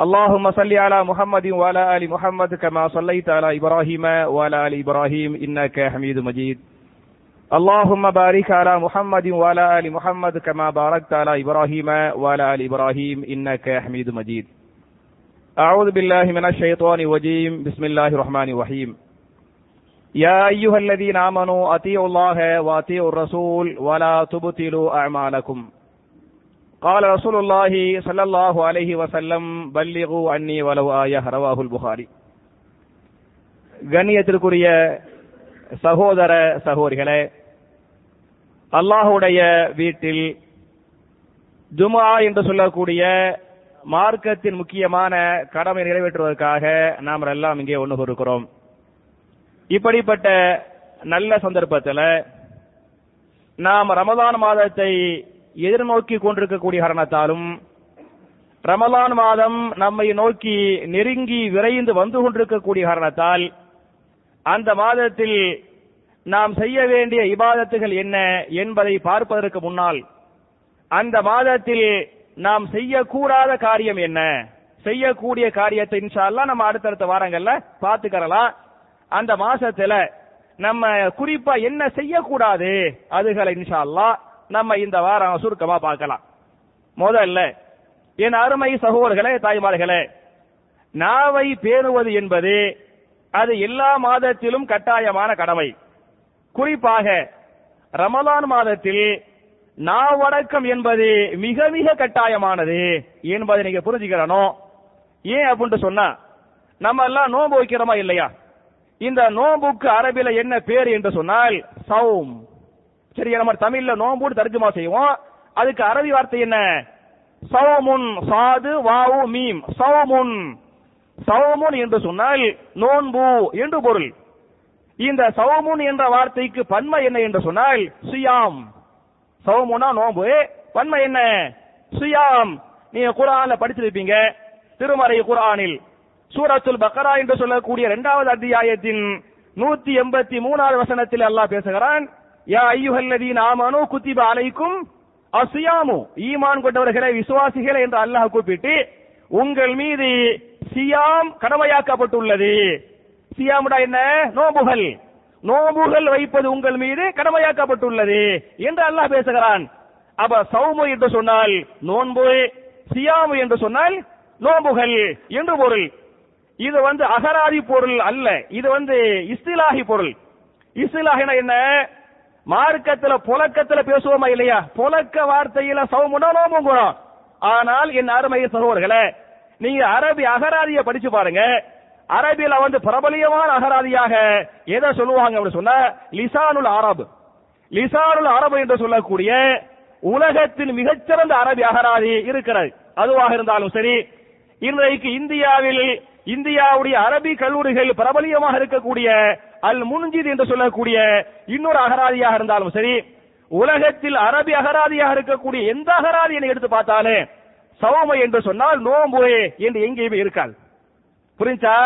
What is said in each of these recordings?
اللهم صل على محمد وعلى آل محمد كما صليت على إبراهيم وعلى آل إبراهيم إنك حميد مجيد. اللهم بارك على محمد وعلى آل محمد كما باركت على إبراهيم وعلى آل إبراهيم إنك حميد مجيد. أعوذ بالله من الشيطان الرجيم. بسم الله الرحمن الرحيم. يا أيها الذين آمنوا أطيعوا الله وأطيعوا الرسول ولا تبطلوا أعمالكم. قال رسول الله صلى الله عليه وسلم بلغوا عني ولو آية رواه البخاري கண்ணியத்திற்குரிய சகோதர சகோதரிகளே அல்லாஹுடைய வீட்டில் ஜுமா என்று சொல்லக்கூடிய மார்க்கத்தின் முக்கியமான கடமை நிறைவேற்றுவதற்காக நாம் எல்லாம் இங்கே ஒன்று இருக்கிறோம் இப்படிப்பட்ட நல்ல சந்தர்ப்பத்தில் நாம் ரமதான் மாதத்தை எதிர்நோக்கி கொண்டிருக்கக்கூடிய காரணத்தாலும் ரமலான் மாதம் நம்மை நோக்கி நெருங்கி விரைந்து வந்து கொண்டிருக்கக்கூடிய காரணத்தால் அந்த மாதத்தில் நாம் செய்ய வேண்டிய இபாதத்துகள் என்ன என்பதை பார்ப்பதற்கு முன்னால் அந்த மாதத்தில் நாம் செய்யக்கூடாத காரியம் என்ன? செய்யக்கூடிய காரியத்தை இன்ஷால்லாம் நம்ம அடுத்தடுத்த வாரங்கள்ல பார்த்துக்கறலாம். அந்த மாசத்துல நம்ம குறிப்பா என்ன செய்யக்கூடாது அதுகளை இன்ஷால்லா நம்ம இந்த வாரம் சுருக்கமா பார்க்கலாம். முதல்ல என் அருமை சகோதரர்களே தாய்மார்களே நாவை பேணுவது என்பது அது எல்லா மாதத்திலும் கட்டாயமான கடமை. குறிப்பாக ரமலான் மாதத்தில் நாவடக்கம் என்பது மிக மிக கட்டாயமானது என்பதை நீங்க புரிஞ்சுக்கிறனோ? ஏன் அப்படின்னு சொன்னா நம்ம எல்லாம் நோன்பு வைக்கிறோமா இல்லையா? இந்த நோன்புக்கு அரபில என்ன பேர் என்று சொன்னால் சௌம். சரி நம்ம தமிழ்ல நோன்பு தர்ஜுமா செய்வோம். அதுக்கு அரபி வார்த்தை என்ன? சௌமுன் சாது வாவு மீம். சௌமுன் சௌமுன் என்று சொன்னால் நோன்பு என்று பொருள். இந்த சௌமுன் என்ற வார்த்தைக்கு பன்மை என்ன என்று சொன்னால் சுயாம். சௌமுனா நோன்பு. பன்மை என்ன? சுயாம். நீங்க குரான்ல படிச்சிருப்பீங்க. திருமறை குரானில் சூரத்துல் பக்கரா என்று சொல்லக்கூடிய இரண்டாவது அத்தியாயத்தின் நூத்தி எண்பத்தி மூணாவது வசனத்தில் அல்லாஹ் பேசுகிறான் யா ஐயுஹல்லதீன் ஆமானோ குத்திப அலைக்கும் அசியாமு. ஈமான் கொண்டவர்களே விசுவாசிகளை என்று அல்லாஹ் கூப்பிட்டு உங்கள் மீது சியாம் கடமையாக்கப்பட்டுள்ளது. சியாமுடா என்ன? நோம்புகள். நோம்புகள் வைப்பது உங்கள் மீது கடமையாக்கப்பட்டுள்ளது என்று அல்லாஹ் பேசுகிறான். அப்ப சௌமு என்று சொன்னால் நோன்பு சியாமு என்று சொன்னால் நோம்புகள் என்று பொருள். இது வந்து அகராதி பொருள் அல்ல. இது வந்து இஸ்திலாகி பொருள். இஸ்திலாகினா என்ன? மார்க்கத்துல புழக்கத்துல பேசுவோமா இல்லையா? புழக்க வார்த்தையில சௌமுனா நோம்புங்கிறோம் ஆனால் என் அருமை சகோதரர்களே நீங்க அரபி அகராதிய படிச்சு பாருங்க. அரபியில வந்து பிரபலியமான அகராதியாக எதை சொல்லுவாங்க அப்படின்னு சொன்னா லிசானுல் அரபு. லிசானுல் அரபு என்று சொல்லக்கூடிய உலகத்தின் மிகச்சிறந்த அரபி அகராதி இருக்கிறது. அதுவாக இருந்தாலும் சரி இன்றைக்கு இந்தியாவில் இந்தியாவுடைய அரபி கல்லூரிகள் பிரபலியமாக இருக்கக்கூடிய அல் முன்ஜித் என்று சொல்லக்கூடிய இன்னொரு அகராதியாக இருந்தாலும் சரி உலகத்தில் அரபி அகராதியாக இருக்கக்கூடிய எந்த அகராதியை எடுத்து பார்த்தாலே சௌமை என்று சொன்னால் நோம்பு என்று எங்கேயுமே இருக்காது. புரிஞ்சா?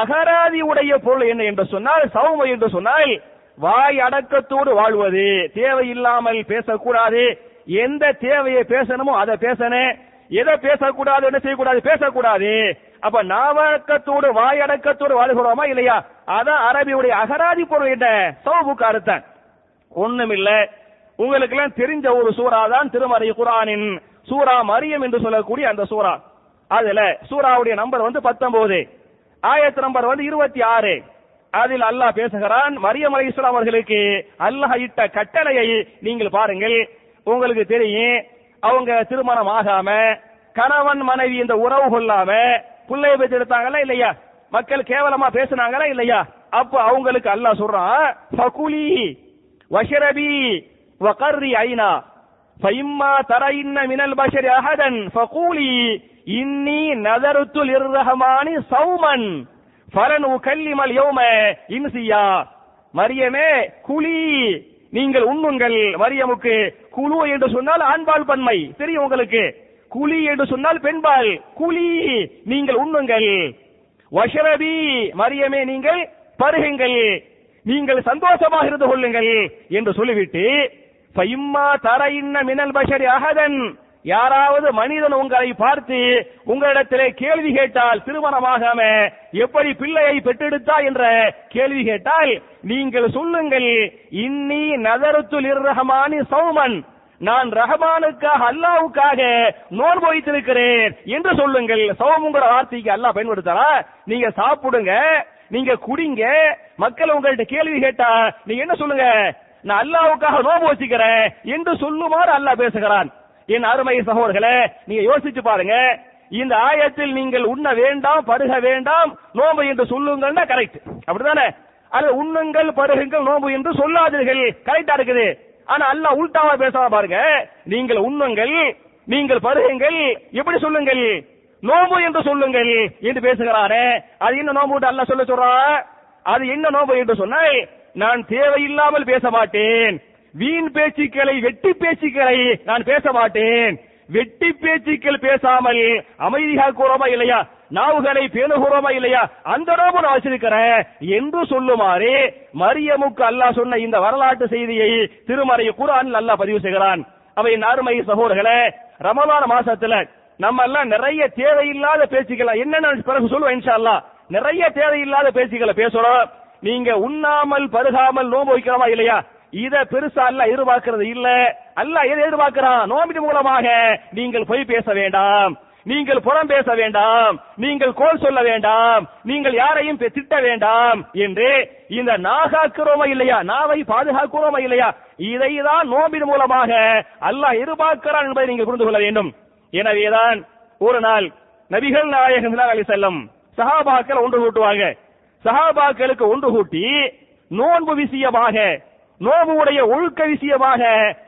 அகராதி உடைய பொருள் என்ன என்று சொன்னால் சௌமை என்று சொன்னால் வாய் அடக்கத்தோடு வாழ்வது தேவையில்லாமல் பேசக்கூடாது. எந்த தேவையை பேசணுமோ அதை பேசணும் எதை பேசக்கூடாது என்ன செய்யக்கூடாது பேசக்கூடாது. அப்ப நாவடக்கத்தோடு வாயடக்கத்தோடு வாழ்கிறோமா இல்லையா? அதான் அரபியுடைய அகராதி பொருள் என்ன? சௌபுக்கு அர்த்தம் ஒண்ணுமில்ல. உங்களுக்கு எல்லாம் தெரிஞ்ச ஒரு சூறா தான் திருமறை குரானின் சூரா மரியம் என்று சொல்லக்கூடிய அந்த சூரா அதுல சூராவுடைய நம்பர் வந்து பத்தொன்பது. ஆயத்து நம்பர் வந்து இருபத்தி ஆறு. அதில் அல்லாஹ் பேசுகிறான் மரியம் அலி இஸ்லாம் அவர்களுக்கு அல்லாஹ் இட்ட கட்டளையை நீங்கள் பாருங்கள். உங்களுக்கு தெரியும் அவங்க திருமணம் ஆகாம கணவன் மனைவி இந்த உறவு கொள்ளாம பிள்ளைய பெற்று எடுத்தாங்களா இல்லையா? மக்கள் கேவலமா பேசினாங்களா இல்லையா? அப்ப அவங்களுக்கு அல்லாஹ் சொல்றான் ஃபகுலி வஷரபி வகர்ரி ஐனா ஃபைம்மா தரையின்ன மினல் பஷரி அஹதன் ஃபகூலி இன்னி நதருத்து லிர்ரஹமானி சௌமன் ஃபலன் உகல்லிமல் யௌம இன்சியா. மரியமே குலி நீங்கள் உண்ணுங்கள் மரியமுக்கு குழு என்று சொன்னால் ஆண்பால் பன்மை தெரியும் உங்களுக்கு. குழி என்று சொன்னால் பெண்பால். குழி நீங்கள் உண்ணுங்கள் வஷரபி மரியமே நீங்கள் பருகுங்கள். நீங்கள் சந்தோஷமாக இருந்து கொள்ளுங்கள் என்று சொல்லிவிட்டு பைம்மா தர இன்ன மினல் பஷரி அகதன். யாராவது மனிதன் உங்களை பார்த்து உங்களிடத்திலே கேள்வி கேட்டால் திருமணமாகாம எப்படி பிள்ளையை பெற்றெடுத்தா என்ற கேள்வி கேட்டால் நீங்கள் சொல்லுங்கள் இன்னி நதருத்துல் ரஹமானி சௌமன். நான் ரஹமானுக்காக அல்லாவுக்காக நோன்பு வைத்திருக்கிறேன் என்று சொல்லுங்கள். சௌமுங்கிற வார்த்தைக்கு அல்லாஹ் பயன்படுத்தலாம் நீங்க சாப்பிடுங்க நீங்க குடிங்க. மக்கள் உங்கள்ட்ட கேள்வி கேட்டா நீங்க என்ன சொல்லுங்க? நான் அல்லாவுக்காக நோன்பு வச்சுக்கிறேன் என்று சொல்லுமாறு அல்லாஹ் பேசுகிறான். என் அருமை சகோதரர்களே நீங்க யோசிச்சு பாருங்க. இந்த ஆயத்தில் நீங்கள் உண்ண வேண்டாம் பருக வேண்டாம் நோம்பு என்று சொல்லுங்கள்னா கரெக்ட் அப்படிதானே அது உண்ணுங்கள் பருகுங்கள் நோம்பு என்று சொல்லாதீர்கள். கரெக்டா இருக்குது. ஆனா அல்லாஹ் உள்டாவா பேசாம பாருங்க. நீங்கள் உண்ணுங்கள் நீங்கள் பருகுங்கள் எப்படி சொல்லுங்கள்? நோம்பு என்று சொல்லுங்கள் என்று பேசுகிறாரே. அது என்ன நோம்பு அல்ல சொல்ல சொல்றா? அது என்ன நோம்பு என்று சொன்னால் நான் தேவையில்லாமல் பேச மாட்டேன். வீண் பேச்சுக்களை வெட்டி பேச்சுக்களை நான் பேச மாட்டேன். வெட்டி பேச்சுக்கள் பேசாமல் அமைதியாக கூறமா இல்லையா? நாவுகளை பேணுகிறோமா இல்லையா? அந்த நோம்பு நான் வச்சிருக்கிறேன் என்று சொல்லுமாறு மரியமுக்கு அல்லாஹ் சொன்ன இந்த வரலாற்று செய்தியை திருமறை குரான் அல்லாஹ் பதிவு செய்கிறான். அவை நார்மை சகோதரர்களே ரமலான மாசத்துல நம்ம எல்லாம் நிறைய தேவையில்லாத பேச்சுக்களை என்னென்ன பிறகு சொல்லுவோம் இன்ஷா நிறைய தேவையில்லாத பேச்சுக்களை பேசுறோம். நீங்க உண்ணாமல் பருகாமல் நோம்பு வைக்கிறோமா இல்லையா? இத பெருசா அல்ல எதிர்பார்க்கிறது இல்ல. அல்ல எதை எதிர்பார்க்கிறான்? நோம்பின் மூலமாக. நீங்கள் பொய் பேச வேண்டாம். நீங்கள் புறம் பேச வேண்டாம். நீங்கள் கோல் சொல்ல வேண்டாம். நீங்கள் யாரையும் திட்ட வேண்டாம் என்று இந்த நாகாக்கிறோமா இல்லையா? நாவை பாதுகாக்கிறோமா இல்லையா? இதைதான் நோம்பின் மூலமாக அல்லாஹ் எதிர்பார்க்கிறான் என்பதை நீங்கள் புரிந்து கொள்ள வேண்டும். எனவேதான் ஒரு நாள் நபிகள் நாயகம் அலி செல்லம் வஸல்லம் சஹாபாக்கள் ஒன்று கூட்டுவாங்க. சஹாபாக்களுக்கு ஒன்று கூட்டி நோன்பு விஷயமாக நோபுடைய ஒழுக்க விஷயமாக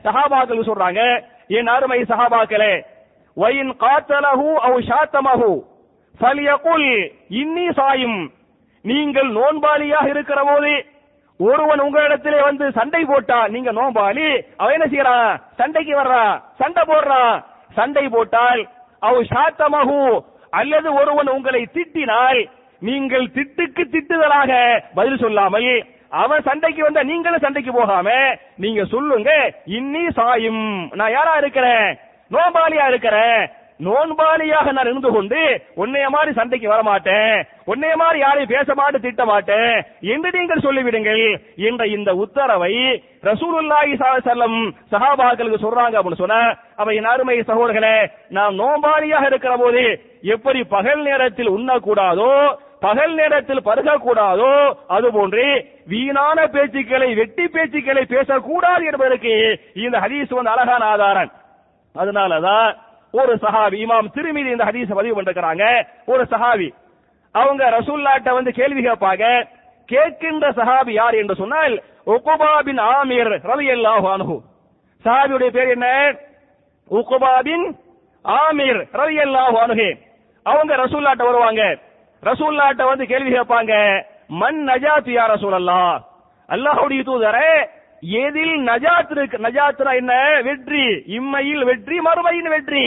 சஹாபாக்கள் சொல்றாங்க என் அருமை சஹாபாக்களே வயின் காத்தலகு அவ் சாத்தமகு சலியகுல் இன்னி சாயும். நீங்கள் நோன்பாளியாக இருக்கிற போது ஒருவன் உங்களிடத்திலே வந்து சண்டை போட்டா நீங்க நோன்பாளி அவன் என்ன செய்யறான் சண்டைக்கு வர்றான் சண்டை போடுறான் சண்டை போட்டால் அவ் சாத்தமகு அல்லது ஒருவன் உங்களை திட்டினால் நீங்கள் திட்டுக்கு திட்டுதலாக பதில் சொல்லாமல் அவன் சண்டைக்கு வந்த நீங்களும் சண்டைக்கு போகாம நீங்க சொல்லுங்க இன்னி சாயும். நான் யாரா இருக்கிறேன்? நோபாலியா இருக்கிறேன். நோன்பாளியாக நான் இருந்து கொண்டு உன்னைய மாதிரி சண்டைக்கு வர மாட்டேன் உன்னைய மாதிரி யாரையும் பேச மாட்டேன் திட்ட மாட்டேன் என்று நீங்கள் சொல்லிவிடுங்கள். என்ற இந்த உத்தரவை ரசூலுல்லாஹி ஸல்லல்லாஹு அலைஹி சஹாபாக்களுக்கு சொல்றாங்க அப்படின்னு சொன்ன அவை என் அருமை சகோதரர்களே நாம் நோம்பாளியாக இருக்கிற போது எப்படி பகல் நேரத்தில் உண்ணக்கூடாதோ பகல் நேரத்தில் பருகக்கூடாதோ அதுபோன்று வீணான பேச்சுக்களை வெட்டி பேச்சுக்களை பேசக்கூடாது என்பதற்கு இந்த ஹதீஸ் வந்து அழகான ஆதாரம். அதனாலதான் ஒரு சஹாபி இமாம் திருமீதி இந்த ஹதீஸ் பதிவு பண்ணிருக்கிறாங்க. ஒரு சஹாபி அவங்க ரசூல்லாட்ட வந்து கேள்வி கேட்பாங்க. கேட்கின்ற சஹாபி யார் என்று சொன்னால் உகுபா ஆமீர் ஆமீர் ரலியல்லாஹு அனுகு சஹாபியுடைய பேர் என்ன? உகுபாபின் ஆமீர் ஆமீர் ரலியல்லாஹு அன்ஹு. அவங்க ரசூல்லாட்ட வருவாங்க. ரசூல்லாட்ட வந்து கேள்வி கேட்பாங்க மண் நஜாத் யா ரசூல் அல்லா அல்லாஹுடைய தூதரே எதில் நஜாத் இருக்கு நஜாத்னா என்ன? வெற்றி. இம்மையில் வெற்றி மறுமையின் வெற்றி.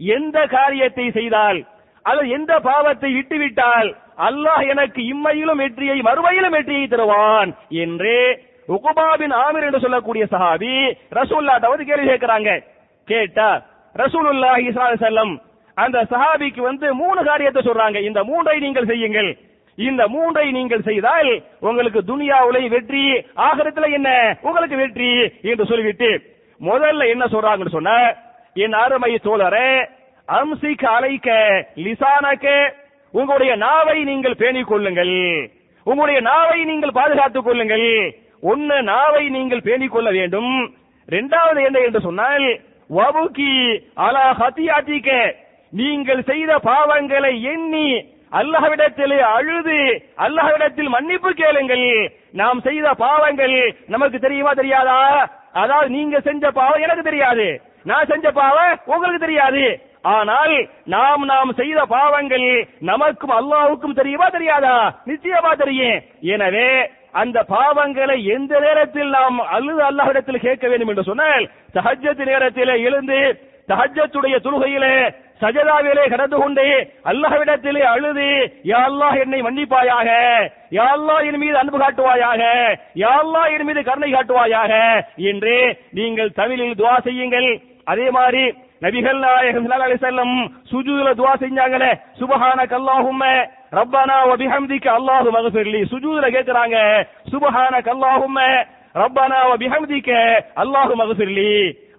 எந்த காரியத்தை செய்தால் அது எந்த பாவத்தை விட்டுவிட்டால் அல்லாஹ் எனக்கு இம்மையிலும் வெற்றியை மறுமையிலும் வெற்றியை தருவான் என்று உகுபாபின் ஆமிர் என்று சொல்லக்கூடிய சஹாபி ரசூல்லாட்ட வந்து கேள்வி கேட்கிறாங்க. கேட்டா ரசூலுல்லாஹி ஸல்லல்லாஹு அலைஹி அந்த சஹாபிக்கு வந்து மூணு காரியத்தை சொல்றாங்க. இந்த மூன்றை நீங்கள் செய்யுங்கள். இந்த மூன்றை நீங்கள் செய்தால் உங்களுக்கு துனியாவுல வெற்றி ஆகரத்துல என்ன? உங்களுக்கு வெற்றி என்று சொல்லிவிட்டு முதல்ல என்ன சொல்றாங்கன்னு சொன்ன என் அருமை தோழரே அம்சிக்க அலைக்க லிசானக்க உங்களுடைய நாவை நீங்கள் பேணிக் கொள்ளுங்கள். உங்களுடைய நாவை நீங்கள் பாதுகாத்துக் கொள்ளுங்கள். ஒன்னு நாவை நீங்கள் பேணிக் கொள்ள வேண்டும். இரண்டாவது என்ன என்று சொன்னால் வபுக்கி அலா ஹத்தியாத்திக்க நீங்கள் செய்த பாவங்களை எண்ணி அல்லாஹ்விடத்திலே அழுது அல்லாஹ்விடத்தில் மன்னிப்பு கேளுங்கள். நாம் செய்த பாவங்கள் நமக்கு தெரியுமா தெரியாதா? அதாவது நீங்க செஞ்ச பாவம் எனக்கு தெரியாது. நான் செஞ்ச பாவம் உங்களுக்கு தெரியாது. ஆனால் நாம் நாம் செய்த பாவங்கள் நமக்கும் அல்லாவுக்கும் தெரியுமா தெரியாதா? நிச்சயமா தெரியும். எனவே அந்த பாவங்களை எந்த நேரத்தில் நாம் அழுது அல்லாஹிடத்தில் கேட்க வேண்டும் என்று சொன்னால் சஹஜத்து நேரத்திலே எழுந்து தஹஜ்ஜத்துடைய தொழுகையிலே சஜதாவிலே கடந்து கொண்டே அல்லாஹ்விடத்திலே அழுது யா அல்லாஹ் என்னை மன்னிப்பாயாக? யா அல்லாஹ் என் மீது அன்பு காட்டுவாயாக? யா அல்லாஹ் என் மீது கருணை காட்டுவாயாக? என்று நீங்கள் தமிழில் துவா செய்யுங்கள். அதே மாதிரி நபிகள் நாயகம் அலி செல்லம் சுஜூதுல துவா செஞ்சாங்களே சுபஹான கல்லாஹும் ரப்பானா வ அல்லாஹு மக்ஃபிர்லி சுஜூதுல கேக்குறாங்க சுபஹான கல்லாஹும் ரப்பானா வ அல்லாஹு மக்ஃபிர்லி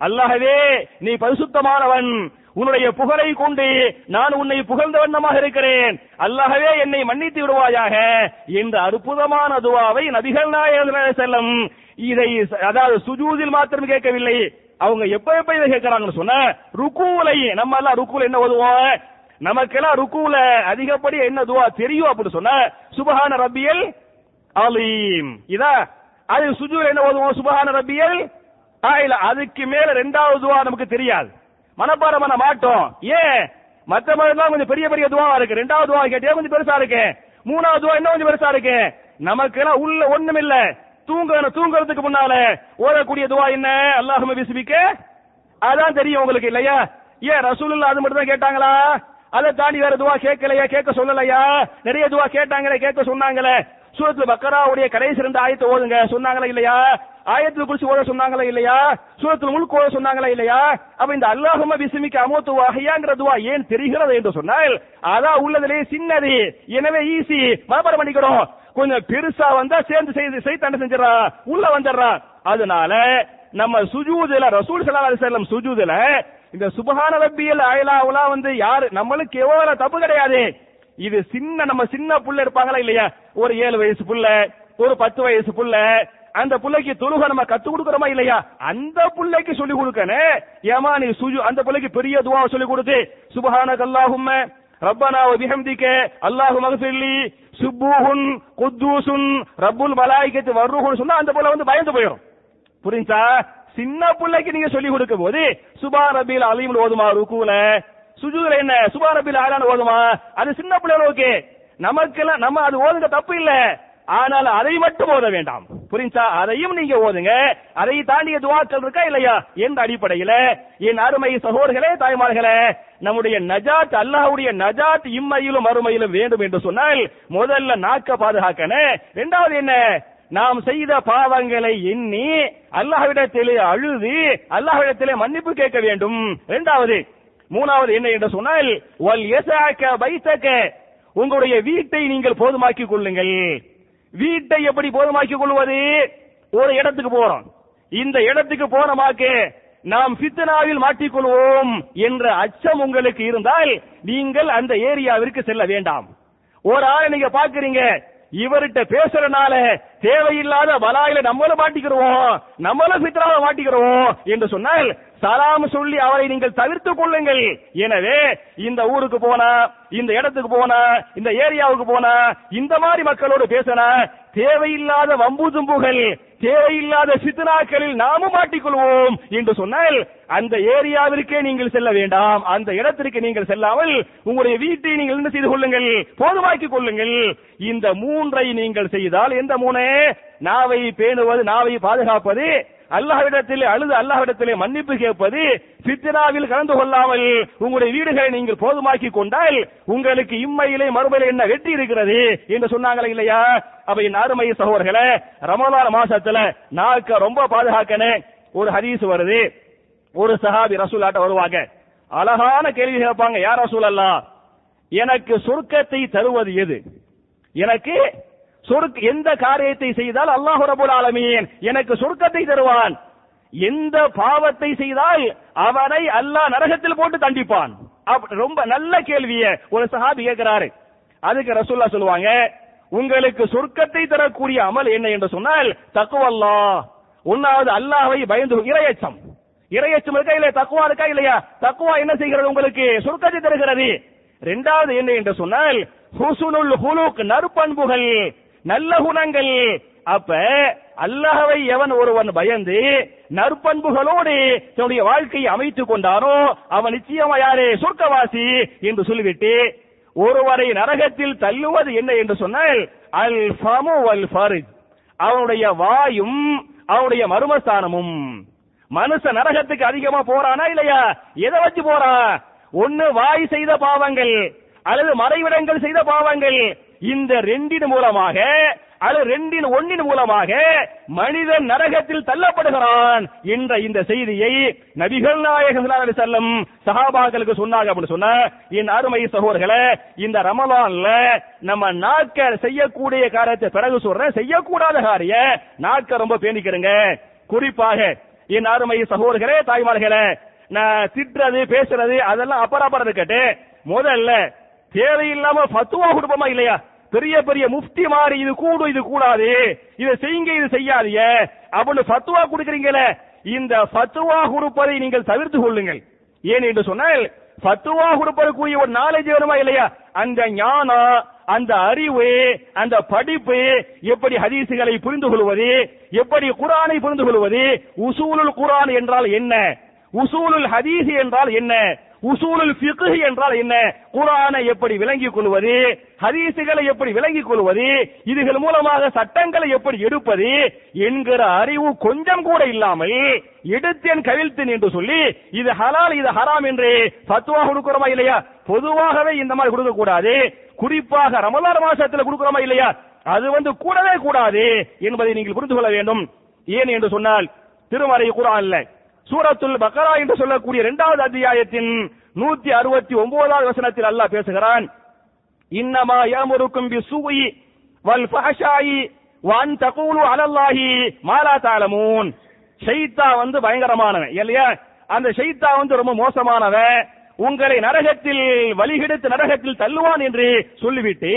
அல்லாஹவே நீ பரிசுத்தமானவன். உன்னுடைய புகழை கொண்டு நான் உன்னை புகழ்ந்த வண்ணமாக இருக்கிறேன். அல்லாஹவே என்னை மன்னித்து விடுவாயாக. என்ற அற்புதமான துவாவை நபிகள் நாயகர் செல்லும். இதை அதாவது சுஜூதில் மாத்திரம் கேட்கவில்லை. அவங்க எப்ப எப்ப இதை கேட்கறாங்கன்னு சொன்ன ருக்கூலை நம்ம எல்லாம் ருக்கூல என்ன ஓதுவோம்? நமக்கெல்லாம் ருக்கூல அதிகப்படி என்ன துவா தெரியும் அப்படின்னு சொன்ன சுபஹான ரப்பியல் அலீம். இதா அது சுஜூல என்ன ஓதுவோம்? சுபஹான ரப்பியல் ஆயில அதுக்கு மேல ரெண்டாவது துவா நமக்கு தெரியாது. மனப்பாடம் பண்ண மாட்டோம். ஏன்? மத்த மதம் கொஞ்சம் பெரிய பெரிய துவா இருக்கு. ரெண்டாவது துவா கேட்டே கொஞ்சம் பெருசா இருக்கு. மூணாவது துவா இன்னும் கொஞ்சம் பெருசா இருக்கு. நமக்கு எல்லாம் உள்ள ஒண்ணும் இல்ல தூங்க தூங்குறதுக்கு முன்னால ஓதக்கூடிய துவா என்ன? அல்லாஹும பிஸ்மிக்க அதான் தெரியும் உங்களுக்கு இல்லையா? ஏன்? ரசூலுல்லாஹ் அது மட்டும் தான் கேட்டாங்களா? அதை தாண்டி வேற துவா கேட்கலையா? கேட்க சொல்லலையா? நிறைய துவா கேட்டாங்களே கேட்க சொன்னாங்களே. சூரத்துல பக்கராவுடைய கடைசி ரெண்டு ஆயத்தை ஓதுங்க. சொன்னாங்களா இல்லையா? ஆயத்தில் குறிச்சு ஓத சொன்னாங்களா இல்லையா? சூரத்தில் முழுக்க ஓத சொன்னாங்களா இல்லையா? அப்ப இந்த அல்லாஹும விசுமிக்கு அமோத்து வகையாங்கிற துவா ஏன் தெரிகிறது என்று சொன்னால் அதான் உள்ளதிலே சின்னது எனவே ஈஸி மனப்பாடம் பண்ணிக்கிறோம். கொஞ்சம் பெருசா வந்தா சேர்ந்து செய்து செய்தாண்ட செஞ்சிடறா உள்ள வந்துடுறா. அதனால நம்ம சுஜூதுல ரசூல் ஸல்லல்லாஹு செல்லம் சுஜூதுல இந்த சுபஹான ரப்பியல் அயலாவுலா வந்து யாரு நம்மளுக்கு எவ்வளவு தப்பு கிடையாது. இது சின்ன நம்ம சின்ன புள்ள இருப்பாங்களா இல்லையா? ஒரு ஏழு வயசு புள்ள ஒரு பத்து வயசு புள்ள அந்த பிள்ளைக்கு தொழுக நம்ம கத்து கொடுக்கறோமா இல்லையா? அந்த புள்ளைக்கு சொல்லி கொடுக்கணும் ஏமா நீ சுஜு அந்த பிள்ளைக்கு பெரிய துவா சொல்லி கொடுத்து சுபஹான அல்லாஹும்ம ரப்பனா வ அல்லாஹு மக்ஃபிர்லி சுப்பூஹுன் குத்தூசுன் ரப்புல் மலாய்கத்து வர்ருஹுன்னு சொன்னா அந்த பிள்ளை வந்து பயந்து போயிடும் புரிஞ்சா? சின்ன பிள்ளைக்கு நீங்க சொல்லி கொடுக்கும் போது சுபா ரபில் அலீம்னு ஓதுமா ருக்குல சுஜூதுல என்ன? சுபா ரபில் ஆலான்னு ஓதுமா? அது சின்ன பிள்ளைகள் ஓகே நமக்கெல்லாம் நம்ம அது ஓதுங்க தப்பு இல்ல. ஆனால் அதை மட்டும் ஓத வேண்டாம். புரிஞ்சா? அதையும் நீங்க ஓதுங்க. அதை தாண்டிய துவாக்கள் இருக்கா இல்லையா? எந்த அடிப்படையில? என் அருமை சகோதரர்களே தாய்மார்களே நம்முடைய நஜாத் அல்லாஹ்வுடைய நஜாத் இம்மையிலும் மறுமையிலும் வேண்டும் என்று சொன்னால் முதல்ல நாக்க பாதுகாக்கணும். இரண்டாவது என்ன? நாம் செய்த பாவங்களை எண்ணி அல்லாஹ்விடத்திலே அழுது அல்லாஹ்விடத்திலே மன்னிப்பு கேட்க வேண்டும். இரண்டாவது மூணாவது என்ன என்று சொன்னால் வல் யசாக்க பைத்தக்க உங்களுடைய வீட்டை நீங்கள் போதுமாக்கிக் கொள்ளுங்கள். வீட்டை எப்படி போதமாக்கி கொள்வது? ஒரு இடத்துக்கு போறோம். இந்த இடத்துக்கு போனமாக்கு நாம் ஃபித்னாவில் மாட்டிக்கொள்வோம் என்ற அச்சம் உங்களுக்கு இருந்தால் நீங்கள் அந்த ஏரியாவிற்கு செல்ல வேண்டாம். ஒரு ஆளை நீங்க பாக்குறீங்க இவர்கிட்ட பேசுறனால தேவையில்லாத வலாயில நம்மளும் மாட்டிக்கிறோம் நம்மளும் ஃபித்னாவை மாட்டிக்கிறோம் என்று சொன்னால் சலாம் சொல்லி அவரை நீங்கள் தவிர்த்து கொள்ளுங்கள். எனவே இந்த ஊருக்கு போனா இந்த இடத்துக்கு போனா இந்த ஏரியாவுக்கு போனா இந்த மாதிரி மக்களோடு பேசினா தேவையில்லாத வம்பு தும்புகள் தேவையில்லாத சித்தனாக்களில் நாமும் மாட்டிக்கொள்வோம் என்று சொன்னால் அந்த ஏரியாவிற்கே நீங்கள் செல்ல வேண்டாம். அந்த இடத்திற்கு நீங்கள் செல்லாமல் உங்களுடைய வீட்டை நீங்கள் என்ன செய்து கொள்ளுங்கள்? போதுமாக்கிக் கொள்ளுங்கள். இந்த மூன்றை நீங்கள் செய்தால் எந்த மூணே நாவை பேணுவது நாவை பாதுகாப்பது அல்லாஹ்விடத்திலே அழுது அல்லாஹ்விடத்திலே மன்னிப்பு கேட்பது சித்திராவில் கலந்து கொள்ளாமல் உங்களுடைய வீடுகளை நீங்கள் போதுமாக்கி கொண்டால் உங்களுக்கு இம்மையிலே மறுமையிலே என்ன வெற்றி இருக்கிறது என்று சொன்னாங்களே இல்லையா? அப்ப என் அருமை சகோதரர்களே ரமலான் மாசத்துல நாக்க ரொம்ப பாதுகாக்கணும் ஒரு ஹதீஸ் வருது. ஒரு சஹாபி ரசூலாட்ட வருவாங்க. அழகான கேள்வி கேட்பாங்க யார் ரசூல் அல்லா எனக்கு சொர்க்கத்தை தருவது எது? எனக்கு சொர்க்க எந்த காரியத்தை செய்தால் அல்லாஹ் ரபுல் ஆலமீன் எனக்கு சொர்க்கத்தை தருவான். எந்த பாவத்தை செய்தால் அவனை அல்லாஹ் நரகத்தில் போட்டு தண்டிப்பான். ரொம்ப நல்ல கேள்விய ஒரு சஹாபி கேட்கிறாரு. அதுக்கு ரசூல்லா சொல்லுவாங்க உங்களுக்கு சொர்க்கத்தை தரக்கூடிய அமல் என்ன? என்று சொன்னால் தக்குவல்லா ஒன்னாவது அல்லாஹை பயந்து இரையச்சம். இரையச்சம் இருக்கா இல்லையா? தக்குவா இருக்கா இல்லையா? தக்குவா என்ன செய்கிறது உங்களுக்கு? சொர்க்கத்தை தருகிறது. இரண்டாவது என்ன என்று சொன்னால் ஹுசுனுல் ஹுலுக் நற்பண்புகள். நல்ல குணங்கள். அப்ப அல்லாஹவை எவன் ஒருவன் பயந்து நற்பண்புகளோடு தன்னுடைய வாழ்க்கையை அமைத்துக் கொண்டானோ அவன் நிச்சயமா யாரே சொர்க்கவாசி என்று சொல்லிவிட்டு ஒருவரை நரகத்தில் தள்ளுவது என்ன என்று சொன்னால் அல் ஃபமு அல் ஃபர்ஜ் அவனுடைய வாயும் அவனுடைய மர்மஸ்தானமும். மனுஷன் நரகத்துக்கு அதிகமா போறானா இல்லையா? எதை வச்சு போறான்? ஒண்ணு வாய் செய்த பாவங்கள் அல்லது மறைவிடங்கள் செய்த பாவங்கள் இந்த ரெண்டின் மூலமாக அது ரெண்டின் ஒன்னின் மூலமாக மனிதன் நரகத்தில் தள்ளப்படுகிறான் என்ற இந்த செய்தியை நபிகள் நாயகம் செல்லும் சகாபாக்களுக்கு சொன்னாங்க அப்படின்னு சொன்ன என் அருமை சகோதரர்களே இந்த ரமலான்ல நம்ம நாட்க செய்யக்கூடிய காரியத்தை பிறகு சொல்றேன். செய்யக்கூடாத காரிய நாட்க ரொம்ப பேணிக்கிறங்க. குறிப்பாக என் அருமை சகோதரர்களே தாய்மார்களே நான் திட்டுறது பேசுறது அதெல்லாம் அபராபரம் இருக்கட்டு முதல்ல தேவையில்லாம ஃபத்துவா கொடுப்போமா இல்லையா? பெரிய பெரிய முஃப்தி மாதிரி இது கூடும் இது கூடாது. இதை செய்யுங்க இது செய்யாதீங்க. அப்படின்னு பத்துவா கொடுக்குறீங்களே இந்த ஃபத்துவா கொடுப்பதை நீங்கள் தவிர்த்து கொள்ளுங்கள். ஏன் என்று சொன்னால் ஃபத்துவா கொடுப்பதற்குரிய ஒரு நாலேஜ் வேணுமா இல்லையா? அந்த ஞானம் அந்த அறிவு அந்த படிப்பு எப்படி ஹதீசுகளை புரிந்து கொள்வது எப்படி குரானை புரிந்து கொள்வது உசூலுல் குரான் என்றால் என்ன? உசூலுல் ஹதீஸ் என்றால் என்ன? உசூலுல் ஃபிக்ஹ் என்றால் என்ன? குரானை எப்படி விளங்கிக் கொள்வது? ஹதீசுகளை எப்படி விளங்கிக் கொள்வது? இதுகள் மூலமாக சட்டங்களை எப்படி எடுப்பது? என்கிற அறிவு கொஞ்சம் கூட இல்லாமல் எடுத்தேன் கவிழ்த்தேன் என்று சொல்லி இது ஹலால் இது ஹராம் என்று பத்துவா கொடுக்கிறோமா இல்லையா? பொதுவாகவே இந்த மாதிரி கொடுக்க கூடாது குறிப்பாக ரமலான் மாசத்துல கொடுக்கிறோமா இல்லையா? அது வந்து கூடவே கூடாது என்பதை நீங்கள் புரிந்து கொள்ள வேண்டும். ஏன் என்று சொன்னால் திருமறை குரான்ல சூரத்துல் பக்கரா என்று சொல்லக்கூடிய இரண்டாவது அத்தியாயத்தின் நூத்தி அறுபத்தி ஒன்பதாவது வசனத்தில் அல்லாஹ் பேசுகிறான். இன்னமா ஏமுருக்கும் பி சூயி வல் ஃபஹஷாயி வான் தகூலு அலல்லாஹி மாலா தாலமூன் ஷைத்தா வந்து பயங்கரமானவன் இல்லையா? அந்த ஷைத்தா வந்து ரொம்ப மோசமானவன். உங்களை நரகத்தில் வழிகெடுத்து நரகத்தில் தள்ளுவான் என்று சொல்லிவிட்டு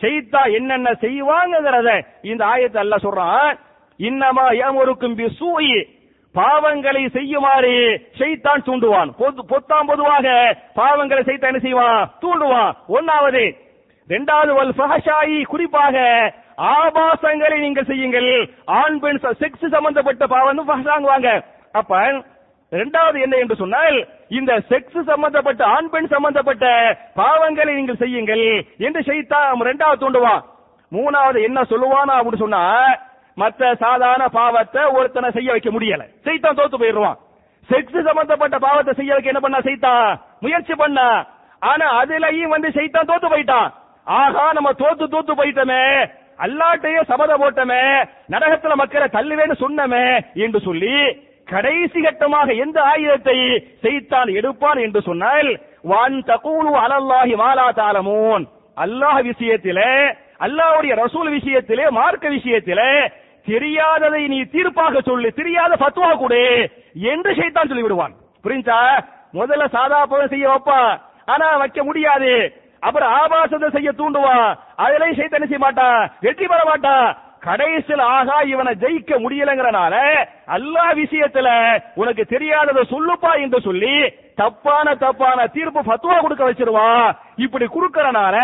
செய்தா என்னென்ன செய்வாங்கிறத இந்த ஆயத்தை அல்ல சொல்றான். இன்னமா ஏமுருக்கும் பிசூயி பாவங்களை செய்யுமாறு செய்தான் தூண்டுவான். பொது- பொத்தாம் பொதுவாக பாவங்களை செய்தான் என்ன செய்வான்? தூண்டுவான். ஒன்னாவது இரண்டாவது வல் ஃபஹஷாயி குறிப்பாக ஆபாசங்களை நீங்கள் செய்யுங்கள். ஆண் பெண் செக்ஸ் சம்பந்தப்பட்ட பாவம் ஃபஹஷாங்குவாங்க. அப்ப இரண்டாவது என்ன என்று சொன்னால் இந்த செக்ஸ் சம்பந்தப்பட்ட ஆண் பெண் சம்பந்தப்பட்ட பாவங்களை நீங்கள் செய்யுங்கள் என்று செய்தா இரண்டாவது தூண்டுவான். மூணாவது என்ன சொல்லுவானா அப்படின்னு சொன்னா மத்த சாதாரண பாவத்தை ஒருத்தனை செய்ய வைக்க முடியல. செய்தான் தோத்து போயிடுவான். செக்ஸ் சம்பந்தப்பட்ட பாவத்தை செய்ய வைக்க என்ன பண்ணா செய்தான் முயற்சி பண்ணா. ஆனா அதுலயும் வந்து செய்தான் தோத்து போயிட்டான். ஆகா நம்ம தோத்து தோத்து போயிட்டோமே. அல்லாட்டையே சபத போட்டமே. நரகத்துல மக்களை தள்ளுவேன்னு சொன்னமே என்று சொல்லி கடைசி கட்டமாக எந்த ஆயுதத்தை செய்தான் எடுப்பான் என்று சொன்னால் வான் தகூலு அலல்லாஹி மாலா தாலமூன். அல்லாஹ் விஷயத்திலே அல்லாஹ்வுடைய ரசூல் விஷயத்திலே மார்க்க விஷயத்திலே தெரியாததை நீ தீர்ப்பாக சொல்லு தெரியாத ஃபத்வா கொடு என்று சைத்தான் சொல்லி விடுவான் புரிஞ்சா? முதல்ல சாதா போல செய்ய வைப்பா. ஆனா வைக்க முடியாது. அப்புறம் ஆபாசத்தை செய்ய தூண்டுவான் அதுலயும் சைத்தன் செய்ய மாட்டான் வெற்றி பெற மாட்டான் கடைசியில் ஆகா இவனை ஜெயிக்க முடியலங்கிறனால எல்லா விஷயத்துல உனக்கு தெரியாததை சொல்லுப்பா என்று சொல்லி தப்பான தப்பான தீர்ப்பு ஃபத்வா கொடுக்க வச்சிருவான். இப்படி குடுக்கறனால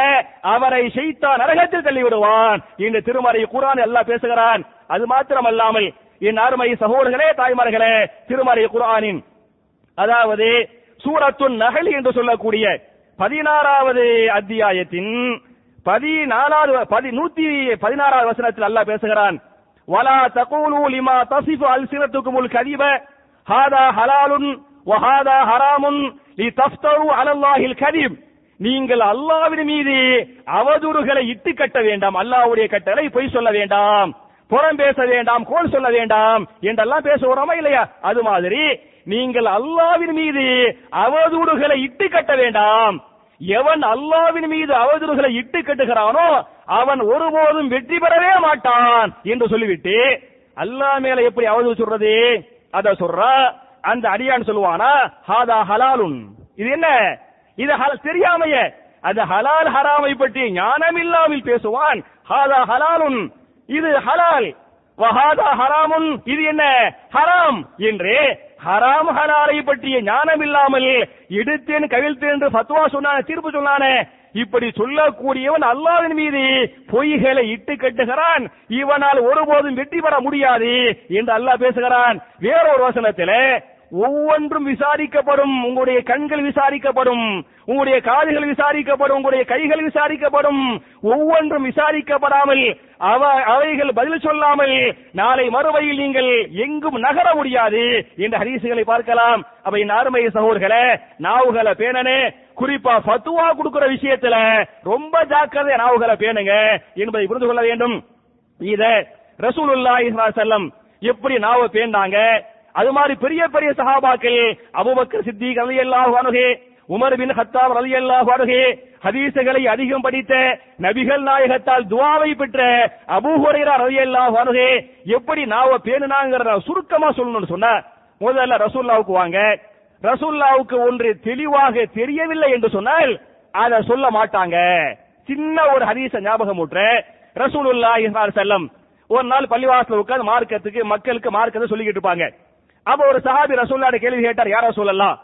அவரை ஷைத்தான் நரகத்தில் தள்ளி விடுவான் இந்த திருமறை குரான் எல்லாம் பேசுகிறான். அது மாத்திரமல்லாமல் என் அருமை சகோதரர்களே தாய்மார்களே திருமறை குரானின் அதாவது சூரத்துன் நகல் என்று சொல்லக்கூடிய பதினாறாவது அத்தியாயத்தின் பதினாலாவது பதி நூத்தி பதினாறாவது வசனத்தில் அல்லாஹ் பேசுகிறான். வலா தகூலு லிமா தசிஃபு அல்சினத்துக்குமுல் கதிப ஹாதா ஹலாலுன் வஹாதா ஹராமுன் லி தஃப்தரு அலல்லாஹில் கதிப் நீங்கள் அல்லாஹ்வின் மீது அவதூறுகளை இட்டு கட்ட வேண்டாம். அல்லாஹ்வுடைய கட்டளை பொய் சொல்ல வேண்டாம். புறம் பேச வேண்டாம் கோல் சொல்ல வேண்டாம் என்றெல்லாம் பேசுகிறோமா இல்லையா? அது மாதிரி நீங்கள் அல்லாஹ்வின் மீது அவதூறுகளை இட்டு கட்ட வேண்டாம். எவன் அல்லாஹ்வின் மீது அவதூறுகளை இட்டு கட்டுகிறானோ அவன் ஒருபோதும் வெற்றி பெறவே மாட்டான் என்று சொல்லிவிட்டு அல்லாஹ் மேல எப்படி அவதூறு சொல்றது? அத சொல்றா அந்த அடியான் சொல்லுவானா? ஹாதா ஹலாலுன். இது என்ன? இது தெரியாமைய. அது ஹலால் ஹராமை பற்றி ஞானம் இல்லாமல் பேசுவான். ஹாதா ஹலாலுன். இது ஹலால். வஹாதா ஹராமுன். இது என்ன? ஹராம். என்று ஹராம் ஹலாலை பற்றிய ஞானம் இல்லாமல் எடுத்தேன் கவிழ்த்தேன் என்று ஃபத்வா சொன்னானே தீர்ப்பு சொன்னானே. இப்படி சொல்லக்கூடியவன் அல்லாவின் மீது பொய்களை இட்டு கட்டுகிறான். இவனால் ஒருபோதும் வெற்றி பெற முடியாது என்று அல்லாஹ் பேசுகிறான். வேறொரு வசனத்திலே ஒவ்வொன்றும் விசாரிக்கப்படும் உங்களுடைய கண்கள் விசாரிக்கப்படும் உங்களுடைய காதுகள் விசாரிக்கப்படும் உங்களுடைய கைகள் விசாரிக்கப்படும். ஒவ்வொன்றும் விசாரிக்கப்படாமல் அவ அவைகள் பதில் சொல்லாமல் நாளை மறுவையில் நீங்கள் எங்கும் நகர முடியாது என்ற ஹரிசுகளை பார்க்கலாம். அவை இந்த அருமை சகோதரர்களே நாவுகளை பேணனே குறிப்பா பத்துவா கொடுக்கிற விஷயத்துல ரொம்ப ஜாக்கிரதை நாவுகளை பேணுங்க என்பதை புரிந்து கொள்ள வேண்டும். இத ரசூலுல்லாஹி செல்லம் எப்படி நாவை பேண்டாங்க அது மாதிரி பெரிய பெரிய சஹாபாக்கள் அபுபக்கர் சித்திக் அலி அல்லாஹ் அணுகே உமர் பின் ஹத்தாப் அலி அல்லாஹ் அணுகே ஹதீசுகளை அதிகம் படித்த நபிகள் நாயகத்தால் துவாவை பெற்ற அபு ஹுரைரா அல்லாஹ் அணுகே எப்படி நாவ பேணுனாங்கிறத சுருக்கமா சொல்லணும்னு சொன்ன முதல்ல ரசூல்லாவுக்கு வாங்க. ரசூல்லாவுக்கு ஒன்று தெளிவாக தெரியவில்லை என்று சொன்னால் அதை சொல்ல மாட்டாங்க. சின்ன ஒரு ஹதீஸ ஞாபகம் ஊற்ற ரசூலுல்லாஹி செல்லம் ஒரு நாள் பள்ளிவாசல உட்கார்ந்து மார்க்கத்துக்கு மக்களுக்கு மார்க்கத்தை சொல்லிக்கிட்டு இருப்பாங்க. அப்ப ஒரு சஹாபி ரசூல்லாட கேள்வி கேட்டார் யார் சொல்லலாம்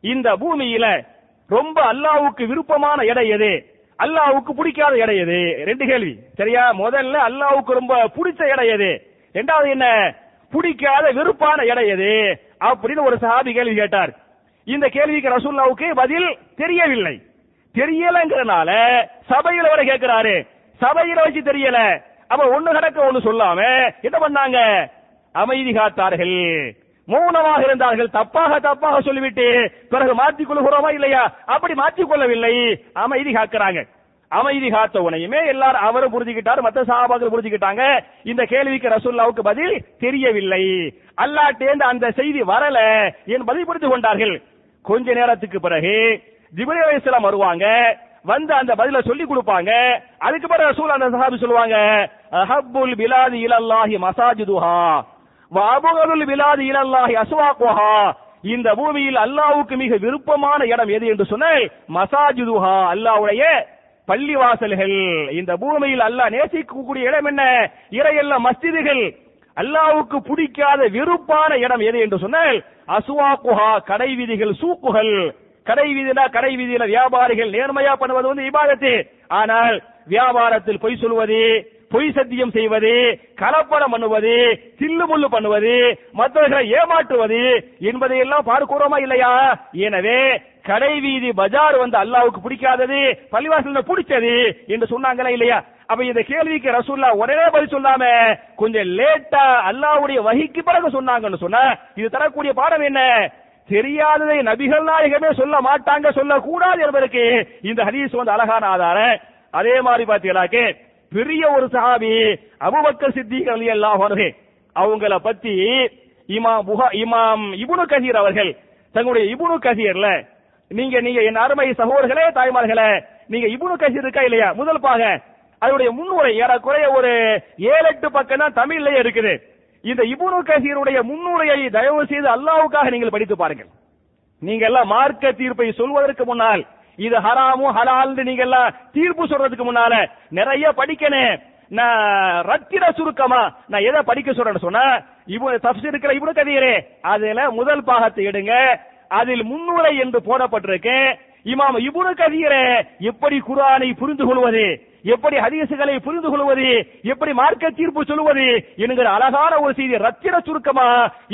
இந்த பூமியில ரொம்ப அல்லாவுக்கு விருப்பமான எடை எது? அல்லாவுக்கு பிடிக்காத எடை எது? ரெண்டு கேள்வி. சரியா? முதல்ல அல்லாவுக்கு ரொம்ப பிடிச்ச எடை எது? ரெண்டாவது என்ன? பிடிக்காத வெறுப்பான எடை எது? அப்படின்னு ஒரு சஹாபி கேள்வி கேட்டார். இந்த கேள்விக்கு ரசூல்லாவுக்கு பதில் தெரியவில்லை. தெரியலங்கிறனால சபையில வர கேட்கிறாரு சபையில வச்சு தெரியல. அப்ப ஒண்ணு கடக்க ஒண்ணு சொல்லாம என்ன பண்ணாங்க? அமைதி காத்தார்கள். மௌனமாக இருந்தார்கள். தப்பாக தப்பாக சொல்லிவிட்டு பிறகு மாற்றிக் கொள்கிறோமா இல்லையா? அப்படி மாற்றிக் கொள்ளவில்லை. அமைதி காக்கிறாங்க. அமைதி காத்த உனையுமே எல்லாரும் அவரும் புரிஞ்சுக்கிட்டாரு மத்த சாபாக்கள் புரிஞ்சுக்கிட்டாங்க. இந்த கேள்விக்கு ரசூல்லாவுக்கு பதில் தெரியவில்லை. அல்லாட்டேந்து அந்த செய்தி வரல என் பதில் புரிந்து கொண்டார்கள். கொஞ்ச நேரத்துக்கு பிறகு ஜிபிரி அலிஸ்லாம் வருவாங்க. வந்து அந்த பதில சொல்லி கொடுப்பாங்க. அதுக்கு பிறகு ரசூல் அந்த சஹாபி சொல்லுவாங்க அஹப்புல் பிலாதி இலல்லாஹி மசாஜிதுஹா. வ விலாதி இலல்லாஹி அஸ்வாக்குஹா இந்த பூமியில் அல்லாஹ்வுக்கு மிக விருப்பமான இடம் எது என்று சொன்னால் மசாஜிதுஹா அல்லாஹ்வுடைய பள்ளிவாசல்கள். இந்த பூமியில் அல்லாஹ் நேசிக்கக்கூடிய இடம் என்ன? இறையெல்லாம் மஸ்ஜிதுகள். அல்லாஹ்வுக்கு பிடிக்காத வெறுப்பான இடம் எது என்று சொன்னால் அசுவாக்குஹா கடை வீதிகள் சூக்குகள். கடை வீதினா கடை வீதியில வியாபாரிகள் நேர்மையா பண்ணுவது வந்து இபாதத்து. ஆனால் வியாபாரத்தில் பொய் சொல்வது பொய் சத்தியம் செய்வது கலப்படம் பண்ணுவது தில்லு பண்ணுவது மற்றவர்களை ஏமாற்றுவது என்பதை எல்லாம் பார்க்கிறோமா இல்லையா? எனவே கடை வீதி பஜார் வந்து அல்லாவுக்கு பிடிக்காதது பள்ளிவாசல் பிடிச்சது என்று சொன்னாங்களா இல்லையா? அப்ப இந்த கேள்விக்கு ரசூல்லா உடனே பதில் சொல்லாம கொஞ்சம் லேட்டா அல்லாவுடைய வகிக்கு பிறகு சொன்னாங்கன்னு சொன்ன இது தரக்கூடிய பாடம் என்ன? தெரியாததை நபிகள் நாயகமே சொல்ல மாட்டாங்க சொல்லக்கூடாது என்பதற்கு இந்த ஹதீஸ் வந்து அழகான ஆதாரம். அதே மாதிரி பாத்தீங்களாக்கு பெரிய ஒரு சஹாபி அபுபக்கர் சித்திக் ரலியல்லாஹு அன்ஹு அவங்கள பத்தி இமாம் புகா இமாம் இபுனு கசீர் அவர்கள் தங்களுடைய இபுனு கசீர்ல நீங்க நீங்க என் அருமை சகோதரர்களே தாய்மார்களே நீங்க இபுனு கசீர் இருக்கா இல்லையா? முதல் பாக அதனுடைய முன்னுரை ஏறக்குறைய ஒரு ஏழு எட்டு பக்கம் தான் தமிழ்லயே இருக்குது. இந்த இபுனு கசீருடைய முன்னுரையை தயவு செய்து அல்லாவுக்காக நீங்கள் படித்து பாருங்கள். நீங்க எல்லாம் மார்க்க தீர்ப்பை சொல்வதற்கு முன்னால் இது ஹராமு ஹலால் நீங்க எல்லாம் தீர்ப்பு சொல்றதுக்கு முன்னால நிறைய படிக்கணும் நான் ரத்தின சுருக்கமா நான் எதை படிக்க சொல்றேன்னு சொன்னா இவன் தப்சீர் இருக்கிற இவனு கதீரே. அதுல முதல் பாகத்தை எடுங்க. அதில் முன்னுரை என்று போடப்பட்டிருக்கு. இமாம் இபுனு கதீரே எப்படி குரானை புரிந்து கொள்வது? எப்படி ஹதீசுகளை புரிந்து கொள்வது? எப்படி மார்க்க தீர்ப்பு சொல்லுவது என்கிற அழகான ஒரு செய்தி ரத்தின சுருக்கமா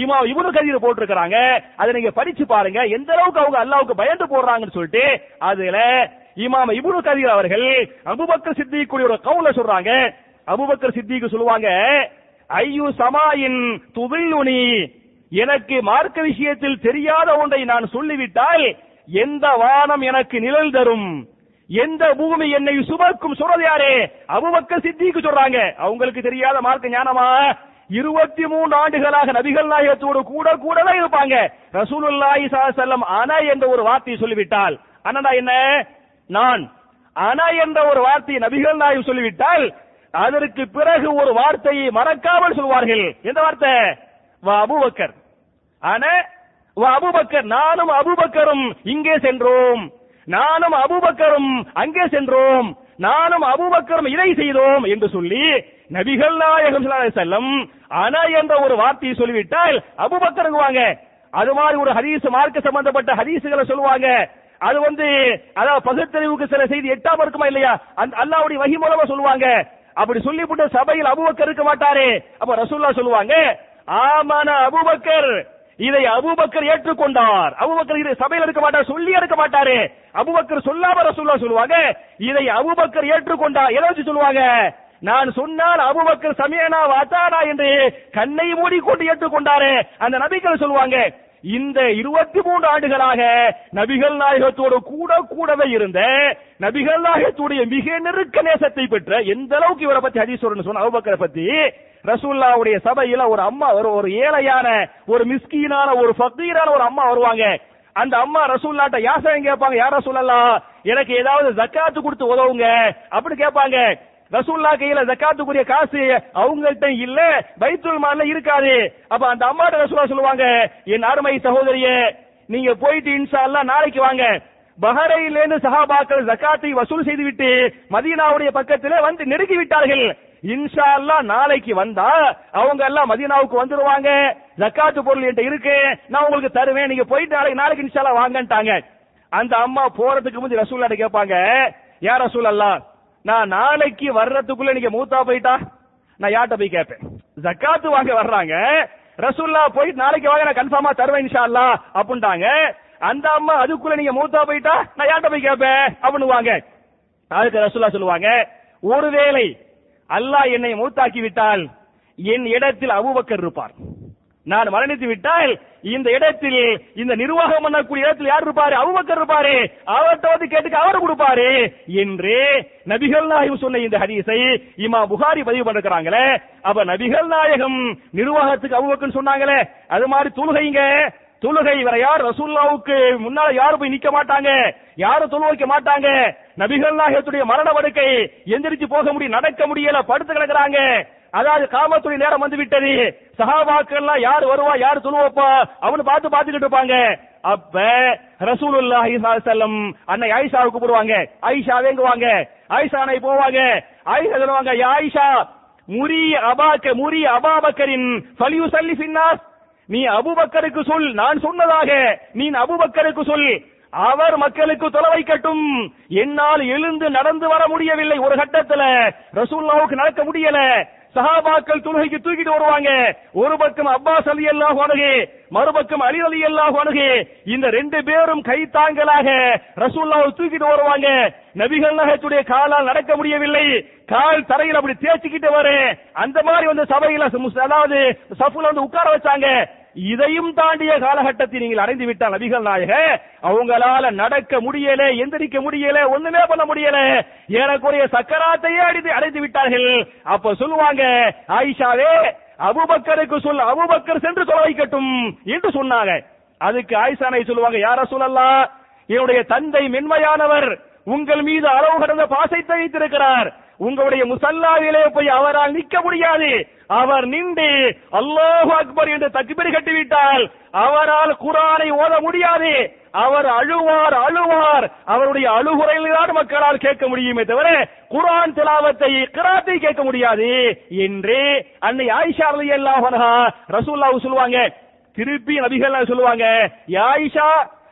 இமாம் இவனு கதீர் போட்டிருக்கிறாங்க. அதை நீங்க படிச்சு பாருங்க. எந்த அளவுக்கு அவங்க அல்லாவுக்கு பயந்து போடுறாங்கன்னு சொல்லிட்டு அதுல இமாம் இபுனு கதீர் அவர்கள் அபுபக்கர் சித்திக்குடைய ஒரு கவுல சொல்றாங்க. அபுபக்கர் சித்திக்கு சொல்லுவாங்க ஐயு சமாயின் துபில்லுனி எனக்கு மார்க்க விஷயத்தில் தெரியாத ஒன்றை நான் சொல்லிவிட்டால் எந்த வானம் எனக்கு நிழல் தரும்? எந்த பூமி என்னை சுமக்கும் சொல்றது யாரு அபுபக்க சித்திக்கு சொல்றாங்க. அவங்களுக்கு தெரியாத மார்க்க ஞானமா? இருபத்தி மூணு ஆண்டுகளாக நபிகள் நாயகத்தோடு கூட கூடவே இருப்பாங்க. ரசூலுல்லாஹி ஸல்லல்லாஹு அன என்ற ஒரு வார்த்தையை சொல்லிவிட்டால் அனடா என்ன? நான். அன என்ற ஒரு வார்த்தையை நபிகள் நாயகம் சொல்லிவிட்டால் அதற்கு பிறகு ஒரு வார்த்தையை மறக்காமல் சொல்வார்கள். எந்த வார்த்தை? வா அன அபுபக்கர் நானும் அபுபக்கரும் இங்கே சென்றோம். நானும் அபுபக்கரும் அங்கே சென்றோம். நானும் அபுபக்கரும் இதை செய்தோம் என்று சொல்லி நபிகள் நாயகம் செல்லம் அன என்ற ஒரு வார்த்தையை சொல்லிவிட்டால் அபுபக்கருங்குவாங்க அது மாதிரி ஒரு ஹதீஸ் மார்க்க சம்பந்தப்பட்ட ஹதீசுகளை சொல்லுவாங்க. அது வந்து அதாவது பகுத்தறிவுக்கு சில செய்தி எட்டாம இருக்குமா இல்லையா? அந்த அல்லாவுடைய வகி மூலமா சொல்லுவாங்க. அப்படி சொல்லிவிட்டு சபையில் அபுபக்கர் இருக்க மாட்டாரே. அப்ப ரசூல்லா சொல்லுவாங்க ஆமான அபுபக்கர் இதை அபுபக்கர் ஏற்றுக்கொண்டார். அபுபக்கர் இதை சபையில் இருக்க மாட்டார் சொல்லி இருக்க மாட்டாரு. அபுபக்கர் சொல்லாம ரசூல்லா சொல்லுவாங்க. இதை அபுபக்கர் ஏற்றுக்கொண்டார் எதை வச்சு சொல்லுவாங்க? நான் சொன்னால் அபுபக்கர் சமயனா வாத்தானா என்று கண்ணை மூடிக்கொண்டு ஏற்றுக்கொண்டாரு. அந்த நபிகள் சொல்லுவாங்க இந்த இருபத்தி மூன்று ஆண்டுகளாக நபிகள் நாயகத்தோடு கூட கூடவே இருந்த நபிகள் நாயகத்துடைய மிக நெருக்க நேசத்தை பெற்ற எந்த அளவுக்கு இவரை பத்தி ஹதீஸ் சொன்ன அபூபக்கரை பத்தி ரசூல்லாவுடைய சபையில ஒரு அம்மா ஒரு ஒரு ஏழையான ஒரு மிஸ்கீனான ஒரு ஃபக்கீரான ஒரு அம்மா வருவாங்க. அந்த அம்மா ரசூல்லாட்ட யாசகம் கேட்பாங்க. யார் ரசூல்லா எனக்கு ஏதாவது ஜக்காத்து கொடுத்து உதவுங்க. அப்படி கேட்பாங்க. ரசூல்லா கையில ஜக்காத்துக்குரிய காசு அவங்கள்ட்ட இல்ல பைத்துல் மால்ல இருக்காது. அப்ப அந்த அம்மாட்ட ரசூலா சொல்லுவாங்க என் அருமை சகோதரியே நீங்க போயிட்டு இன்ஷா நாளைக்கு வாங்க. பஹரையிலேருந்து சஹாபாக்கள் ஜக்காத்தை வசூல் செய்துவிட்டு மதீனாவுடைய பக்கத்திலே வந்து நெருங்கி விட்டார்கள் இன்ஷா அல்லாஹ் நாளைக்கு வந்தா அவங்க எல்லாம் மதீனாவுக்கு வந்துருவாங்க. ஜக்காத்து பொருள் என்கிட்ட இருக்கு. நான் உங்களுக்கு தருவேன். நீங்க போயிட்டு நாளைக்கு நாளைக்கு இன்ஷா வாங்கன்ட்டாங்க. அந்த அம்மா போறதுக்கு முந்தி ரசூல்லாட்ட கேட்பாங்க யார் ரசூல் அல்லா நான் நாளைக்கு வர்றதுக்குள்ள நீங்க மூத்தா போயிட்டா? நான் யார்கிட்ட போய் கேட்பேன். ஜக்காத்து வாங்க வர்றாங்க. ரசூல்லா போய் நாளைக்கு வாங்க நான் கன்ஃபார்மா தருவேன் இன்ஷா அல்லா அப்படின்ட்டாங்க. அந்த அம்மா அதுக்குள்ள நீங்க மூத்தா போயிட்டா? நான் யார்கிட்ட போய் கேட்பேன். அப்படின்னு வாங்க. அதுக்கு ரசூல்லா சொல்லுவாங்க ஒருவேளை அல்லாஹ் என்னை மூத்தாக்கி விட்டால் என் இடத்தில் அபுபக்கர் இருப்பார். நான் மரணித்து விட்டால் இந்த இடத்தில் இந்த நிர்வாகம் பண்ணக்கூடிய இடத்தில் யார் இருப்பாரு? அவுபக்கர் இருப்பாரு. அவர்கிட்ட வந்து கேட்டுக்க அவர் கொடுப்பாரு என்று நபிகள் நாயகம் சொன்ன இந்த ஹதீஸை இமா புகாரி பதிவு பண்ணிருக்கிறாங்களே. அப்ப நபிகள் நாயகம் நிர்வாகத்துக்கு அவுபக்கர் சொன்னாங்களே. அது மாதிரி தொழுகைங்க. தொழுகை வேற யார் ரசூல்லாவுக்கு முன்னால யாரும் போய் நிக்க மாட்டாங்க. யாரும் தொழு வைக்க மாட்டாங்க. நபிகள் நாயகத்துடைய மரண படுக்கை எந்திரிச்சு போக முடியும் நடக்க முடியல படுத்து கிடக்குறாங்க. அதாவது காமத்துடைய நேரம் வந்து விட்டது. சஹாபாக்கள் யார் வருவா யார் சொல்லுவோப்பா? அவனு பார்த்து பார்த்துக்கிட்டு இருப்பாங்க. அப்ப ரசூலுல்லாஹி செல்லம் அன்னை ஆயிஷாவுக்கு கூப்பிடுவாங்க ஆயிஷா வேங்குவாங்க ஆயிஷா அன்னை போவாங்க. ஆயிஷா சொல்லுவாங்க யா ஆயிஷா முரி அபாக்க முரி அபாபக்கரின் ஃபலியு சல்லி ஃபின்னாஸ் நீ அபுபக்கருக்கு சொல் நான் சொன்னதாக. நீ அபுபக்கருக்கு சொல். அவர் மக்களுக்கு தொலை கட்டும் என்னால் எழுந்து நடந்து வர முடியவில்லை ஒரு கட்டத்துல. ரசூல்லாவுக்கு நடக்க முடியல. சஹாபாக்கள் தொழுகைக்கு தூக்கிட்டு வருவாங்க. ஒரு பக்கம் அப்பாஸ் அலி அல்லாஹ் அணுகு மறுபக்கம் அலி அலி அல்லாஹ் அணுகு இந்த ரெண்டு பேரும் கைத்தாங்கலாக ரசூல்லாவை தூக்கிட்டு வருவாங்க. நபிகள் நகத்துடைய காலால் நடக்க முடியவில்லை. கால் தரையில் அப்படி தேய்ச்சிக்கிட்டு வரு. அந்த மாதிரி வந்து சபையில அதாவது சஃபுல வந்து உட்கார வச்சாங்க. இதையும் தாண்டிய காலகட்டத்தை நீங்கள் அடைந்து விட்டால் நபிகள் நாயக அவங்களால நடக்க முடியல எந்திரிக்க முடியல ஒண்ணுமே பண்ண முடியல. ஏறக்குறைய சக்கராத்தையே அடித்து அடைந்து விட்டார்கள். அப்ப சொல்லுவாங்க ஆயிஷாவே அபுபக்கருக்கு சொல் அபுபக்கர் சென்று சொல்ல வைக்கட்டும் என்று சொன்னாங்க. அதுக்கு ஆயிஷானை சொல்லுவாங்க யார சொல்லலாம் என்னுடைய தந்தை மென்மையானவர் உங்கள் மீது அளவு கடந்த பாசை வைத்திருக்கிறார் உங்களுடைய முசல்லாவிலே போய் அவரால் நிக்க முடியாது. அவர் நின்று அல்லாஹு அக்பர் என்று தக்பீர் கட்டிவிட்டால் அவரால் குரானை ஓத முடியாது. அவர் அழுவார் அழுவார். அவருடைய அழுகுறையில்தான் மக்களால் கேட்க முடியுமே தவிர குரான் திலாவத்தை கிராத்தை கேட்க முடியாது. என்று அன்னை ஆயிஷா அலி அல்லாஹா ரசூல்லாவு சொல்லுவாங்க திருப்பி நபிகள் சொல்லுவாங்க யா ஆயிஷா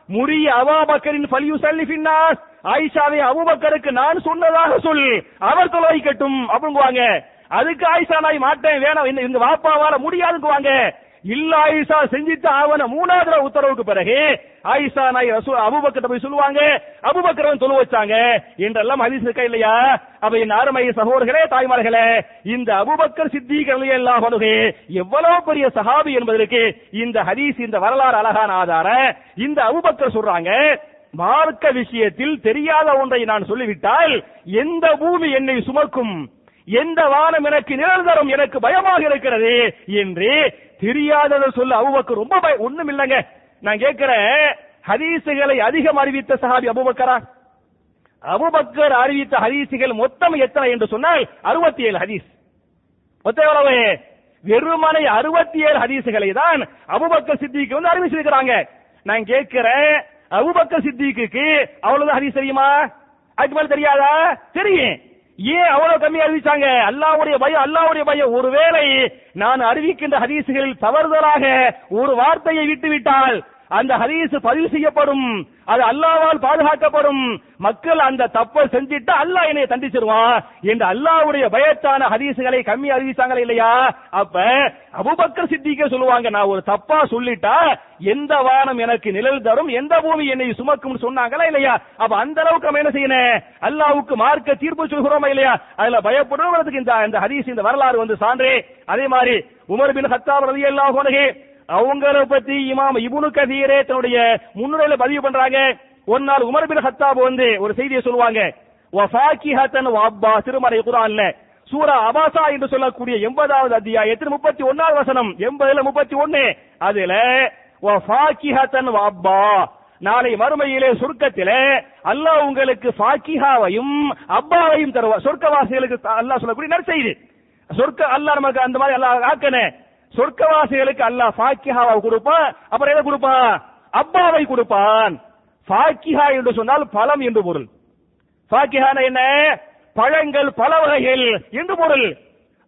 முரி அபாபக்கரின் ஃபல்யுசல்லி ஃபின்னாஸ். ஆயிஷாவை அபூபக்கருக்கு நான் சொன்னதாக சொல் அவர் தொலைக்கட்டும் அப்படிங்குவாங்க. அதுக்கு ஆயிஷா நாய் மாட்டேன் வேணாம் இந்த- இந்த முடியாதுக்கு வாங்க. இல்ல ஆயிஷா செஞ்சுட்டு ஆவன மூணாவது உத்தரவுக்கு பிறகு ஆயிஷா நாய் ரசூ அபுபக்கர் போய் சொல்லுவாங்க. அபுபக்கர் சொல்ல வச்சாங்க. என்றெல்லாம் ஹதீஸ் இருக்கா இல்லையா? அப்ப என் அருமை சகோதரர்களே தாய்மார்களே இந்த அபுபக்கர் சித்திகளையும் எல்லாம் அன்ஹு எவ்வளவு பெரிய சஹாபி என்பதற்கு இந்த ஹதீஸ் இந்த வரலாறு அழகான ஆதாரம். இந்த அபுபக்கர் சொல்றாங்க மார்க்க விஷயத்தில் தெரியாத ஒன்றை நான் சொல்லிவிட்டால் எந்த பூமி என்னை சுமக்கும்? எந்த வானம் எனக்கு நிழல் தரும் எனக்கு பயமாக இருக்கிறது என்று தெரியாததை சொல்ல அபூபக்கர் ரொம்ப பய ஒண்ணும் இல்லைங்க. நான் கேட்கிறேன் ஹதீசுகளை அதிகம் அறிவித்த சஹாபி அபுபக்கரா? அபுபக்கர் அறிவித்த ஹதீசுகள் மொத்தம் எத்தனை என்று சொன்னால் அறுபத்தி ஏழு ஹதீஸ். மொத்தம் எவ்வளவு? வெறுமனை அறுபத்தி ஏழு ஹதீசுகளை தான் அபுபக்கர் சித்திக்கு வந்து அறிவிச்சிருக்கிறாங்க. நான் கேட்கிறேன் அபுபக்கர் சித்திக்கு அவ்வளவு ஹதீஸ் தெரியுமா? அதுக்கு மேல தெரியாதா? தெரியும். ஏன் அவ்வளவு கம்மி அறிவிச்சாங்க? அல்லாவுடைய பயம் அல்லாவுடைய பயம். ஒருவேளை நான் அறிவிக்கின்ற ஹதீசுகளில் தவறுதலாக ஒரு வார்த்தையை விட்டுவிட்டால் அந்த ஹதீஸ் பதிவு செய்யப்படும். அது அல்லாவால் பாதுகாக்கப்படும். மக்கள் அந்த தப்பை செஞ்சிட்டா அல்லாஹ் என்னை தண்டிச்சிருவான் என்று அல்லாஹ்வுடைய பயத்தான ஹதீசுகளை கம்மி அறிவிச்சாங்களே இல்லையா? அப்ப அபுபக்கர் சித்திக்க சொல்லுவாங்க நான் ஒரு தப்பா சொல்லிட்டா எந்த வானம் எனக்கு நிழல் தரும் எந்த பூமி என்னை சுமக்கும் சொன்னாங்களா இல்லையா? அப்ப அந்த அளவுக்கு நம்ம என்ன செய்யணும்? அல்லாஹ்வுக்கு மார்க்க தீர்ப்பு சொல்கிறோமா இல்லையா? அதுல பயப்படுறவங்களுக்கு இந்த இந்த ஹதீஸ் இந்த வரலாறு வந்து சான்றே. அதே மாதிரி உமர் பின் ஹத்தாப் ரலியல்லாஹு அன்ஹு அவங்கள பத்தி இமாம் இபுனு கதீரே தன்னுடைய முன்னுரையில பதிவு பண்றாங்க. ஒரு நாள் உமர் பின் ஹத்தாப் வந்து ஒரு செய்தியை சொல்லுவாங்க. வஃபாக்கிஹத்தன் வாப்பா திருமறை குரான்ல சூரா அபாசா என்று சொல்லக்கூடிய எண்பதாவது அத்தியாயத்தில் முப்பத்தி ஒன்னாவது வசனம் எண்பதுல முப்பத்தி ஒன்னு அதுல வஃபாக்கிஹத்தன் வாப்பா நாளை மறுமையிலே சொர்க்கத்திலே அல்லாஹ் உங்களுக்கு ஃபாக்கிஹாவையும் அப்பாவையும் தருவார் சொர்க்கவாசிகளுக்கு அல்லாஹ் சொல்லக்கூடிய நற்செய்தி. சொர்க்க அல்லாஹ் நமக்கு அந்த மாதிரி அல்லாஹ் ஆக்கனே. சொர்க்கவாசிகளுக்கு அல்லாஹ் ஃபாக்கிஹாவை கொடுப்பான். அப்புறம் எதை கொடுப்பான்? அப்பாவை கொடுப்பான். ஃபாக்கிஹா என்று சொன்னால் பழம் என்று பொருள். ஃபாக்கிஹான என்ன? பழங்கள் பல வகைகள் என்று பொருள்.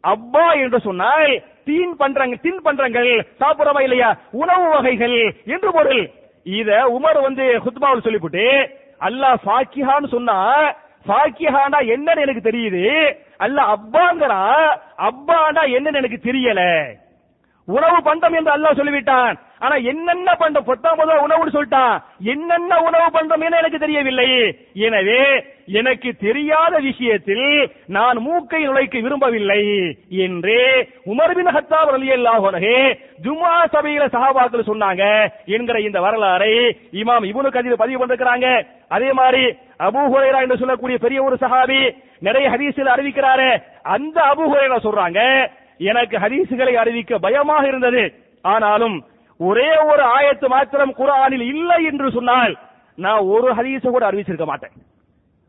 அப்பா என்று சொன்னால் தீன் பண்றங்க தின் பண்றங்கள் சாப்பிடறவா இல்லையா? உணவு வகைகள் என்று பொருள். இத உமர் வந்து ஹுத்பாவில் சொல்லிவிட்டு அல்லாஹ் ஃபாக்கிஹான்னு சொன்னா ஃபாக்கிஹானா என்னன்னு எனக்கு தெரியுது. அல்ல அப்பாங்கிறா அப்பானா என்னன்னு எனக்கு தெரியல. உணவு பண்டம் என்று அல்லாஹ் சொல்லிவிட்டான். ஆனா என்னென்ன பண்டம்? பத்தாம் உணவுன்னு சொல்லிட்டான். என்னென்ன உணவு பண்டம் என எனக்கு தெரியவில்லை. எனவே எனக்கு தெரியாத விஷயத்தில் நான் மூக்கை நுழைக்க விரும்பவில்லை என்று உமர் பின் ஹத்தாப் அலி அல்லாஹே ஜும்ஆ சபையில சஹாபாக்கள் சொன்னாங்க என்கிற இந்த வரலாறை இமாம் இவனுக்கு கதீர் பதிவு பண்ணிருக்கிறாங்க. அதே மாதிரி அபு ஹுரைரா என்று சொல்லக்கூடிய பெரிய ஒரு சஹாபி நிறைய ஹதீஸில் அறிவிக்கிறாரு. அந்த அபு ஹுரைரா சொல்றாங்க எனக்கு ஹதீசுகளை அறிவிக்க பயமாக இருந்தது. ஆனாலும் ஒரே ஒரு ஆயத்து மாத்திரம் குரானில் இல்லை என்று சொன்னால் நான் ஒரு ஹதீஸ கூட அறிவிச்சிருக்க மாட்டேன்.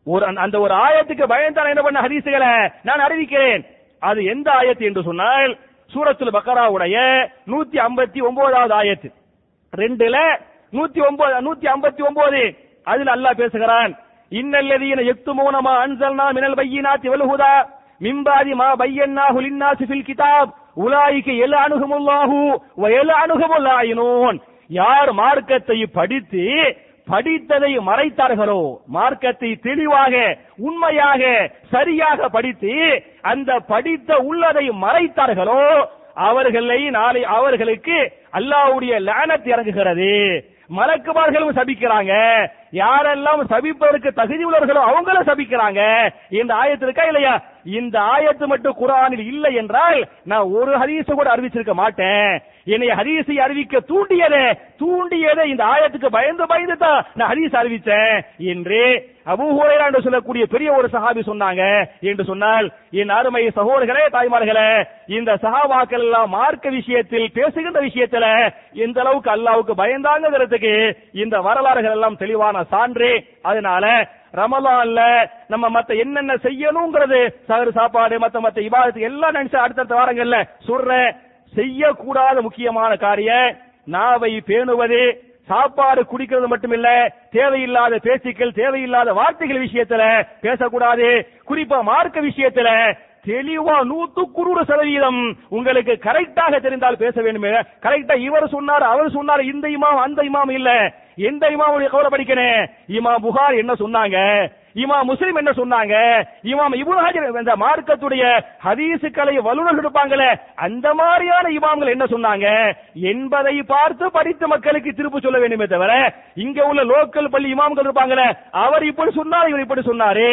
ஒரு அந்த- ஒரு ஆயத்துக்கு பயந்தான் என்ன பண்ண ஹதீசுகளை நான் அறிவிக்கிறேன். அது எந்த ஆயத்து என்று சொன்னால் சூரத்துல் பக்கராவுடைய நூத்தி ஐம்பத்தி ஒன்பதாவது ஆயத்து. ரெண்டுல நூத்தி ஒன்பது நூத்தி ஐம்பத்தி ஒன்பது. அதுல அல்லாஹ் பேசுகிறான் இன்னல்லதீன எக்துமூனமா அன்சல்னா மினல் பையினாத்தி வல் ஹுதா மிம்பாதி மா பையன்னா லின்னாசி ஃபில் கிதாப். உலாயிக எல்அனுஹுமுல்லாஹு எல எல்அனுஹுமுல்லாயினூன் யார் மார்க்கத்தை படித்து படித்ததை மறைத்தார்களோ மார்க்கத்தை தெளிவாக உண்மையாக சரியாக படித்து அந்த படித்த உள்ளதை மறைத்தார்களோ அவர்களை நாளை அவர்களுக்கு அல்லாஹ்வுடைய லானத் இறங்குகிறது. மலக்குமார்களும் சபிக்கிறாங்க யாரெல்லாம் சபிப்பதற்கு தகுதி உள்ளவர்களோ அவங்களும் சபிக்கிறாங்க. இந்த ஆயத்து இருக்கா இல்லையா? இந்த ஆயத்து மட்டும் குரானில் இல்லை என்றால் நான் ஒரு ஹதீஸ கூட அறிவிச்சிருக்க மாட்டேன். என்னை ஹதீஸை அறிவிக்க தூண்டியதே தூண்டியதே இந்த ஆயத்துக்கு பயந்து பயந்து தான் நான் ஹதீஸ் அறிவிச்சேன் என்று அபூ ஹுரைரா என்று சொல்லக்கூடிய பெரிய ஒரு சஹாபி சொன்னாங்க என்று சொன்னால் என் அருமை சகோதரர்களே தாய்மார்களே இந்த சஹாபாக்கள் எல்லாம் மார்க்க விஷயத்தில் பேசுகின்ற விஷயத்துல எந்த அளவுக்கு அல்லாவுக்கு பயந்தாங்கிறதுக்கு இந்த வரலாறுகள் எல்லாம் தெளிவான சான்று. அதனால ரமலான்ல நம்ம மத்த என்னென்ன செய்யணுங்கிறது சகரு சாப்பாடு மத்த மத்த இபாதத்து எல்லாம் நினைச்சு அடுத்தடுத்த வாரங்கள்ல சொல்றேன் செய்யக்கூடாத முக்கியமான காரியம் நாவை பேணுவது சாப்பாடு குடிக்கிறது மட்டுமில்ல தேவையில்லாத பேச்சுக்கள் தேவையில்லாத வார்த்தைகள் விஷயத்துல பேசக்கூடாது. குறிப்பா மார்க்க விஷயத்துல தெளிவா நூத்துக்கு நூறு சதவீதம் உங்களுக்கு கரெக்டாக தெரிந்தால் பேச வேண்டுமே. கரெக்டா இவர் சொன்னார் அவர் சொன்னார் இந்த இமாம் அந்த இமாம் இல்ல. எந்த இமாமுடைய கவலை படிக்கணும்? இமா புகார் என்ன சொன்னாங்க? இமா முஸ்லிம் என்ன சொன்னாங்க? இமாம் இப்னு இந்த மார்க்கத்துடைய ஹதீசுக்களை வல்லுநர்கள் இருப்பாங்களே அந்த மாதிரியான இமாம்கள் என்ன சொன்னாங்க? என்பதை பார்த்து படித்த மக்களுக்கு திருப்பு சொல்ல வேண்டுமே தவிர இங்க உள்ள லோக்கல் பள்ளி இமாம்கள் இருப்பாங்களே அவர் இப்படி சொன்னார் இவர் இப்படி சொன்னாரு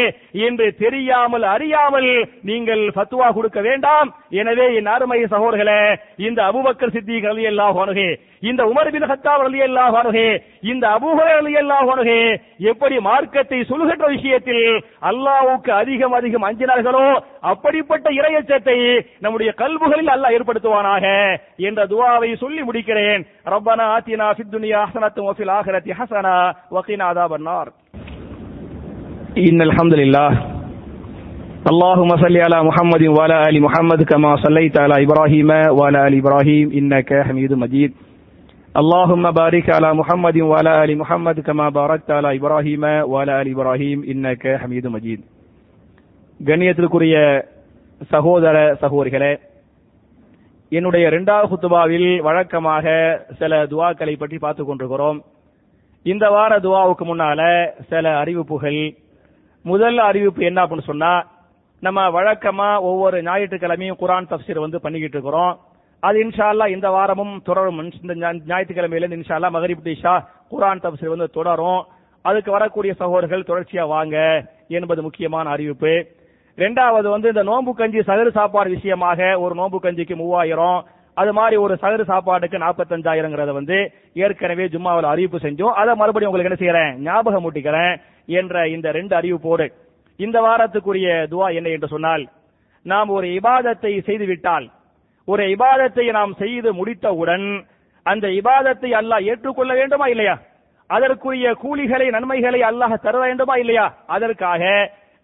என்று தெரியாமல் அறியாமல் நீங்கள் பத்துவா கொடுக்க வேண்டாம். எனவே என் அருமை சகோதரர்களே இந்த அபுபக்கர் சித்திகள் எல்லாம் இந்த உமர் பின் ஹத்தாப் ரலியல்லாஹு அன்ஹு இந்த அபூ ஹுரைரா ரலியல்லாஹு அன்ஹு எப்படி மார்க்கத்தை சொல்லுகின்ற விஷயத்தில் அல்லாஹ்வுக்கு அதிகம் அதிகம் அஞ்சினார்களோ அப்படிப்பட்ட இறையச்சத்தை நம்முடைய கல்புகளில் அல்லாஹ் ஏற்படுத்துவானாக என்ற துவாவை சொல்லி முடிக்கிறேன். ரப்பனா ஆத்தினா ஃபித் துன்யா ஹசனத்தும் வஃபில் ஆஹிரத்தி ஹசனா வகீனா அதாபன்னார். إن الحمد لله اللهم صل على محمد وعلى آل محمد كما صليت على إبراهيم وعلى آل إبراهيم إنك حميد مجيد اللهم بارك على محمد وعلى آل محمد كما باركت على إبراهيم وعلى آل إبراهيم إنك حميد مجيد கண்ணியத்திற்குரிய சகோதர சகோதரிகளே என்னுடைய இரண்டாவது குத்துபாவில் வழக்கமாக சில துவாக்களை பற்றி பார்த்துக் கொண்டிருக்கிறோம் இந்த வார துவாவுக்கு முன்னால சில அறிவிப்புகள் முதல் அறிவிப்பு என்ன அப்படின்னு சொன்னா நம்ம வழக்கமா ஒவ்வொரு ஞாயிற்றுக்கிழமையும் குரான் தப்சீர் வந்து பண்ணிக்கிட்டு இருக்கிறோம் அது இன்ஷால்லா இந்த வாரமும் தொடரும். இந்த ஞாயிற்றுக்கிழமையிலேருந்து இன்ஷால்லா இருந்து மகரிப் டிஷா குரான் தப்சீர் வந்து தொடரும். அதுக்கு வரக்கூடிய சகோதரர்கள் தொடர்ச்சியா வாங்க என்பது முக்கியமான அறிவிப்பு. ரெண்டாவது வந்து இந்த நோம்பு கஞ்சி சகரு சாப்பாடு விஷயமாக ஒரு நோம்பு கஞ்சிக்கு மூவாயிரம். அது மாதிரி ஒரு சகரு சாப்பாடுக்கு நாற்பத்தஞ்சாயிரங்கிறத வந்து ஏற்கனவே ஜும்மாவில் அறிவிப்பு செஞ்சோம். அதை மறுபடியும் உங்களுக்கு என்ன செய்யறேன் ஞாபகம் ஊட்டிக்கிறேன் என்ற இந்த ரெண்டு அறிவிப்போடு. இந்த வாரத்துக்குரிய துவா என்ன என்று சொன்னால் நாம் ஒரு இபாதத்தை செய்துவிட்டால் ஒரு இபாதத்தை நாம் செய்து முடித்தவுடன் அந்த இபாதத்தை அல்லாஹ் ஏற்றுக்கொள்ள வேண்டுமா இல்லையா? அதற்குரிய கூலிகளை நன்மைகளை அல்லாஹ் தர வேண்டுமா இல்லையா? அதற்காக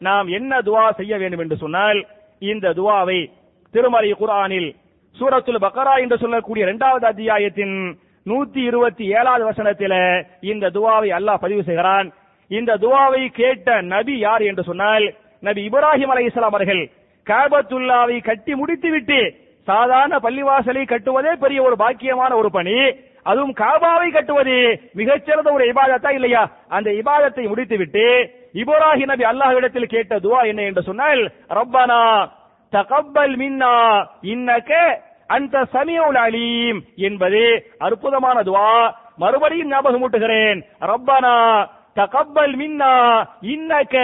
நாம் என்ன துவா செய்ய வேண்டும் என்று சொன்னால் இந்த துவாவை திருமறை குரானில் சூரத்துல் பக்கரா என்று சொல்லக்கூடிய இரண்டாவது அத்தியாயத்தின் நூத்தி இருபத்தி ஏழாவது வசனத்தில இந்த துவாவை அல்லாஹ் பதிவு செய்கிறான். இந்த துவாவை கேட்ட நபி யார் என்று சொன்னால் நபி இப்ராஹிம் அலைஹிஸ்ஸலாம் அவர்கள் காபத்துல்லாவை கட்டி முடித்துவிட்டு சாதாரண பள்ளிவாசலை கட்டுவதே பெரிய ஒரு பாக்கியமான ஒரு பணி. அதுவும் காபாவை கட்டுவது மிகச்சிறந்த ஒரு இபாதத்தா இல்லையா? அந்த இபாதத்தை முடித்துவிட்டு இபோராஹி நபி அல்லாஹ்விடத்தில் கேட்ட துவா என்ன என்று சொன்னால் ரப்பானா தகப்பல் மின்னா இன்னக அந்த சமியுல் அலீம் என்பது அற்புதமான துவா. மறுபடியும் ஞாபகம் ஊட்டுகிறேன் ரப்பானா தகப்பல் மின்னா இன்னக்க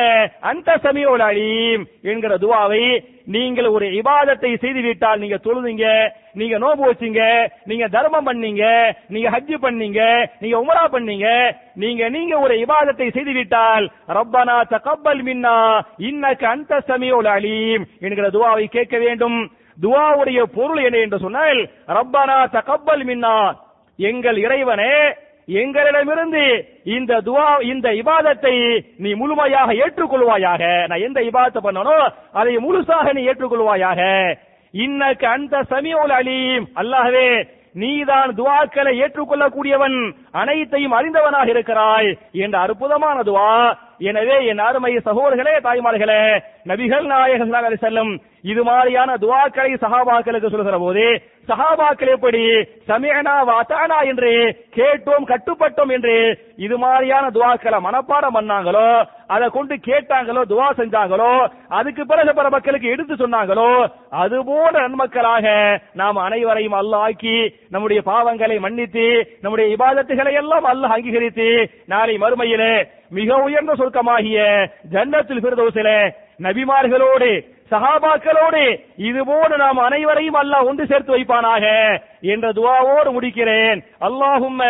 அந்த சமியுல் அலீம் என்கிற துவாவை நீங்கள் ஒரு இபாதத்தை செய்து விட்டால் நீங்க தொழுதுங்க நீங்க நோபு வச்சீங்க நீங்க தர்மம் பண்ணீங்க நீங்க ஹஜ் பண்ணீங்க நீங்க உமரா பண்ணீங்க நீங்க நீங்க ஒரு இபாதத்தை செய்து விட்டால் ரப்பனா தகப்பல் மின்னா இன்னக்கு அந்த சமியுல் அலீம் என்கிற துவாவை கேட்க வேண்டும். துவாவுடைய பொருள் என்ன என்று சொன்னால் ரப்பனா தகப்பல் மின்னா எங்கள் இறைவனே எங்களிடமிருந்து இந்த துவா இந்த இபாதத்தை நீ முழுமையாக ஏற்றுக்கொள்வாயாக. நான் எந்த இபாதத்தை பண்ணனோ அதை முழுசாக நீ ஏற்றுக்கொள்வாயாக. இன்னக்கு அந்த சமியோல் அலீம். அல்லாஹவே நீதான் துவாக்களை ஏற்றுக்கொள்ளக்கூடியவன் அனைத்தையும் அறிந்தவனாக இருக்கிறாய். என்ற அற்புதமான துவா. எனவே என் அருமை சகோதரர்களே தாய்மார்களே நபிகள் நாயகம் செல்லும் இது மாதிரியான துவாக்களை சகாபாக்களுக்கு சொல்கிற போது சகாபாக்கள் எப்படி சமியனா வாத்தானா என்று கேட்டோம் கட்டுப்பட்டோம் என்று இது மாதிரியான துவாக்களை மனப்பாடம் பண்ணாங்களோ அதை கொண்டு கேட்டாங்களோ துவா செஞ்சாங்களோ அதுக்கு பிறகு பிற மக்களுக்கு எடுத்து சொன்னாங்களோ அது போன்ற நன்மக்களாக நாம் அனைவரையும் அல்லாஹ் ஆக்கி நம்முடைய பாவங்களை மன்னித்து நம்முடைய இபாதத்துகளை எல்லாம் அல்லாஹ் அங்கீகரித்து நாளை மறுமையிலே மிக உயர்ந்த சொர்க்கமாகிய ஜன்னத்தில் ஃபிர்தௌஸிலே நபிமார்களோடு சஹாபாக்களோடு இது போல நாம் அனைவரையும் அல்லாஹ் ஒன்று சேர்த்து வைப்பானாக என்ற துவாவோடு முடிக்கிறேன் அல்லாஹும்ம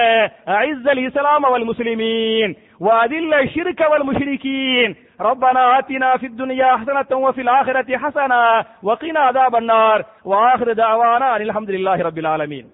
ஐஸல் இஸ்லாம் அவல் முஸ்லிமீன் وأذل الشرك والمشركين ربنا آتنا في الدنيا حسنة وفي الآخرة حسنة وقنا عذاب النار وآخر دعوانا أن الحمد لله رب العالمين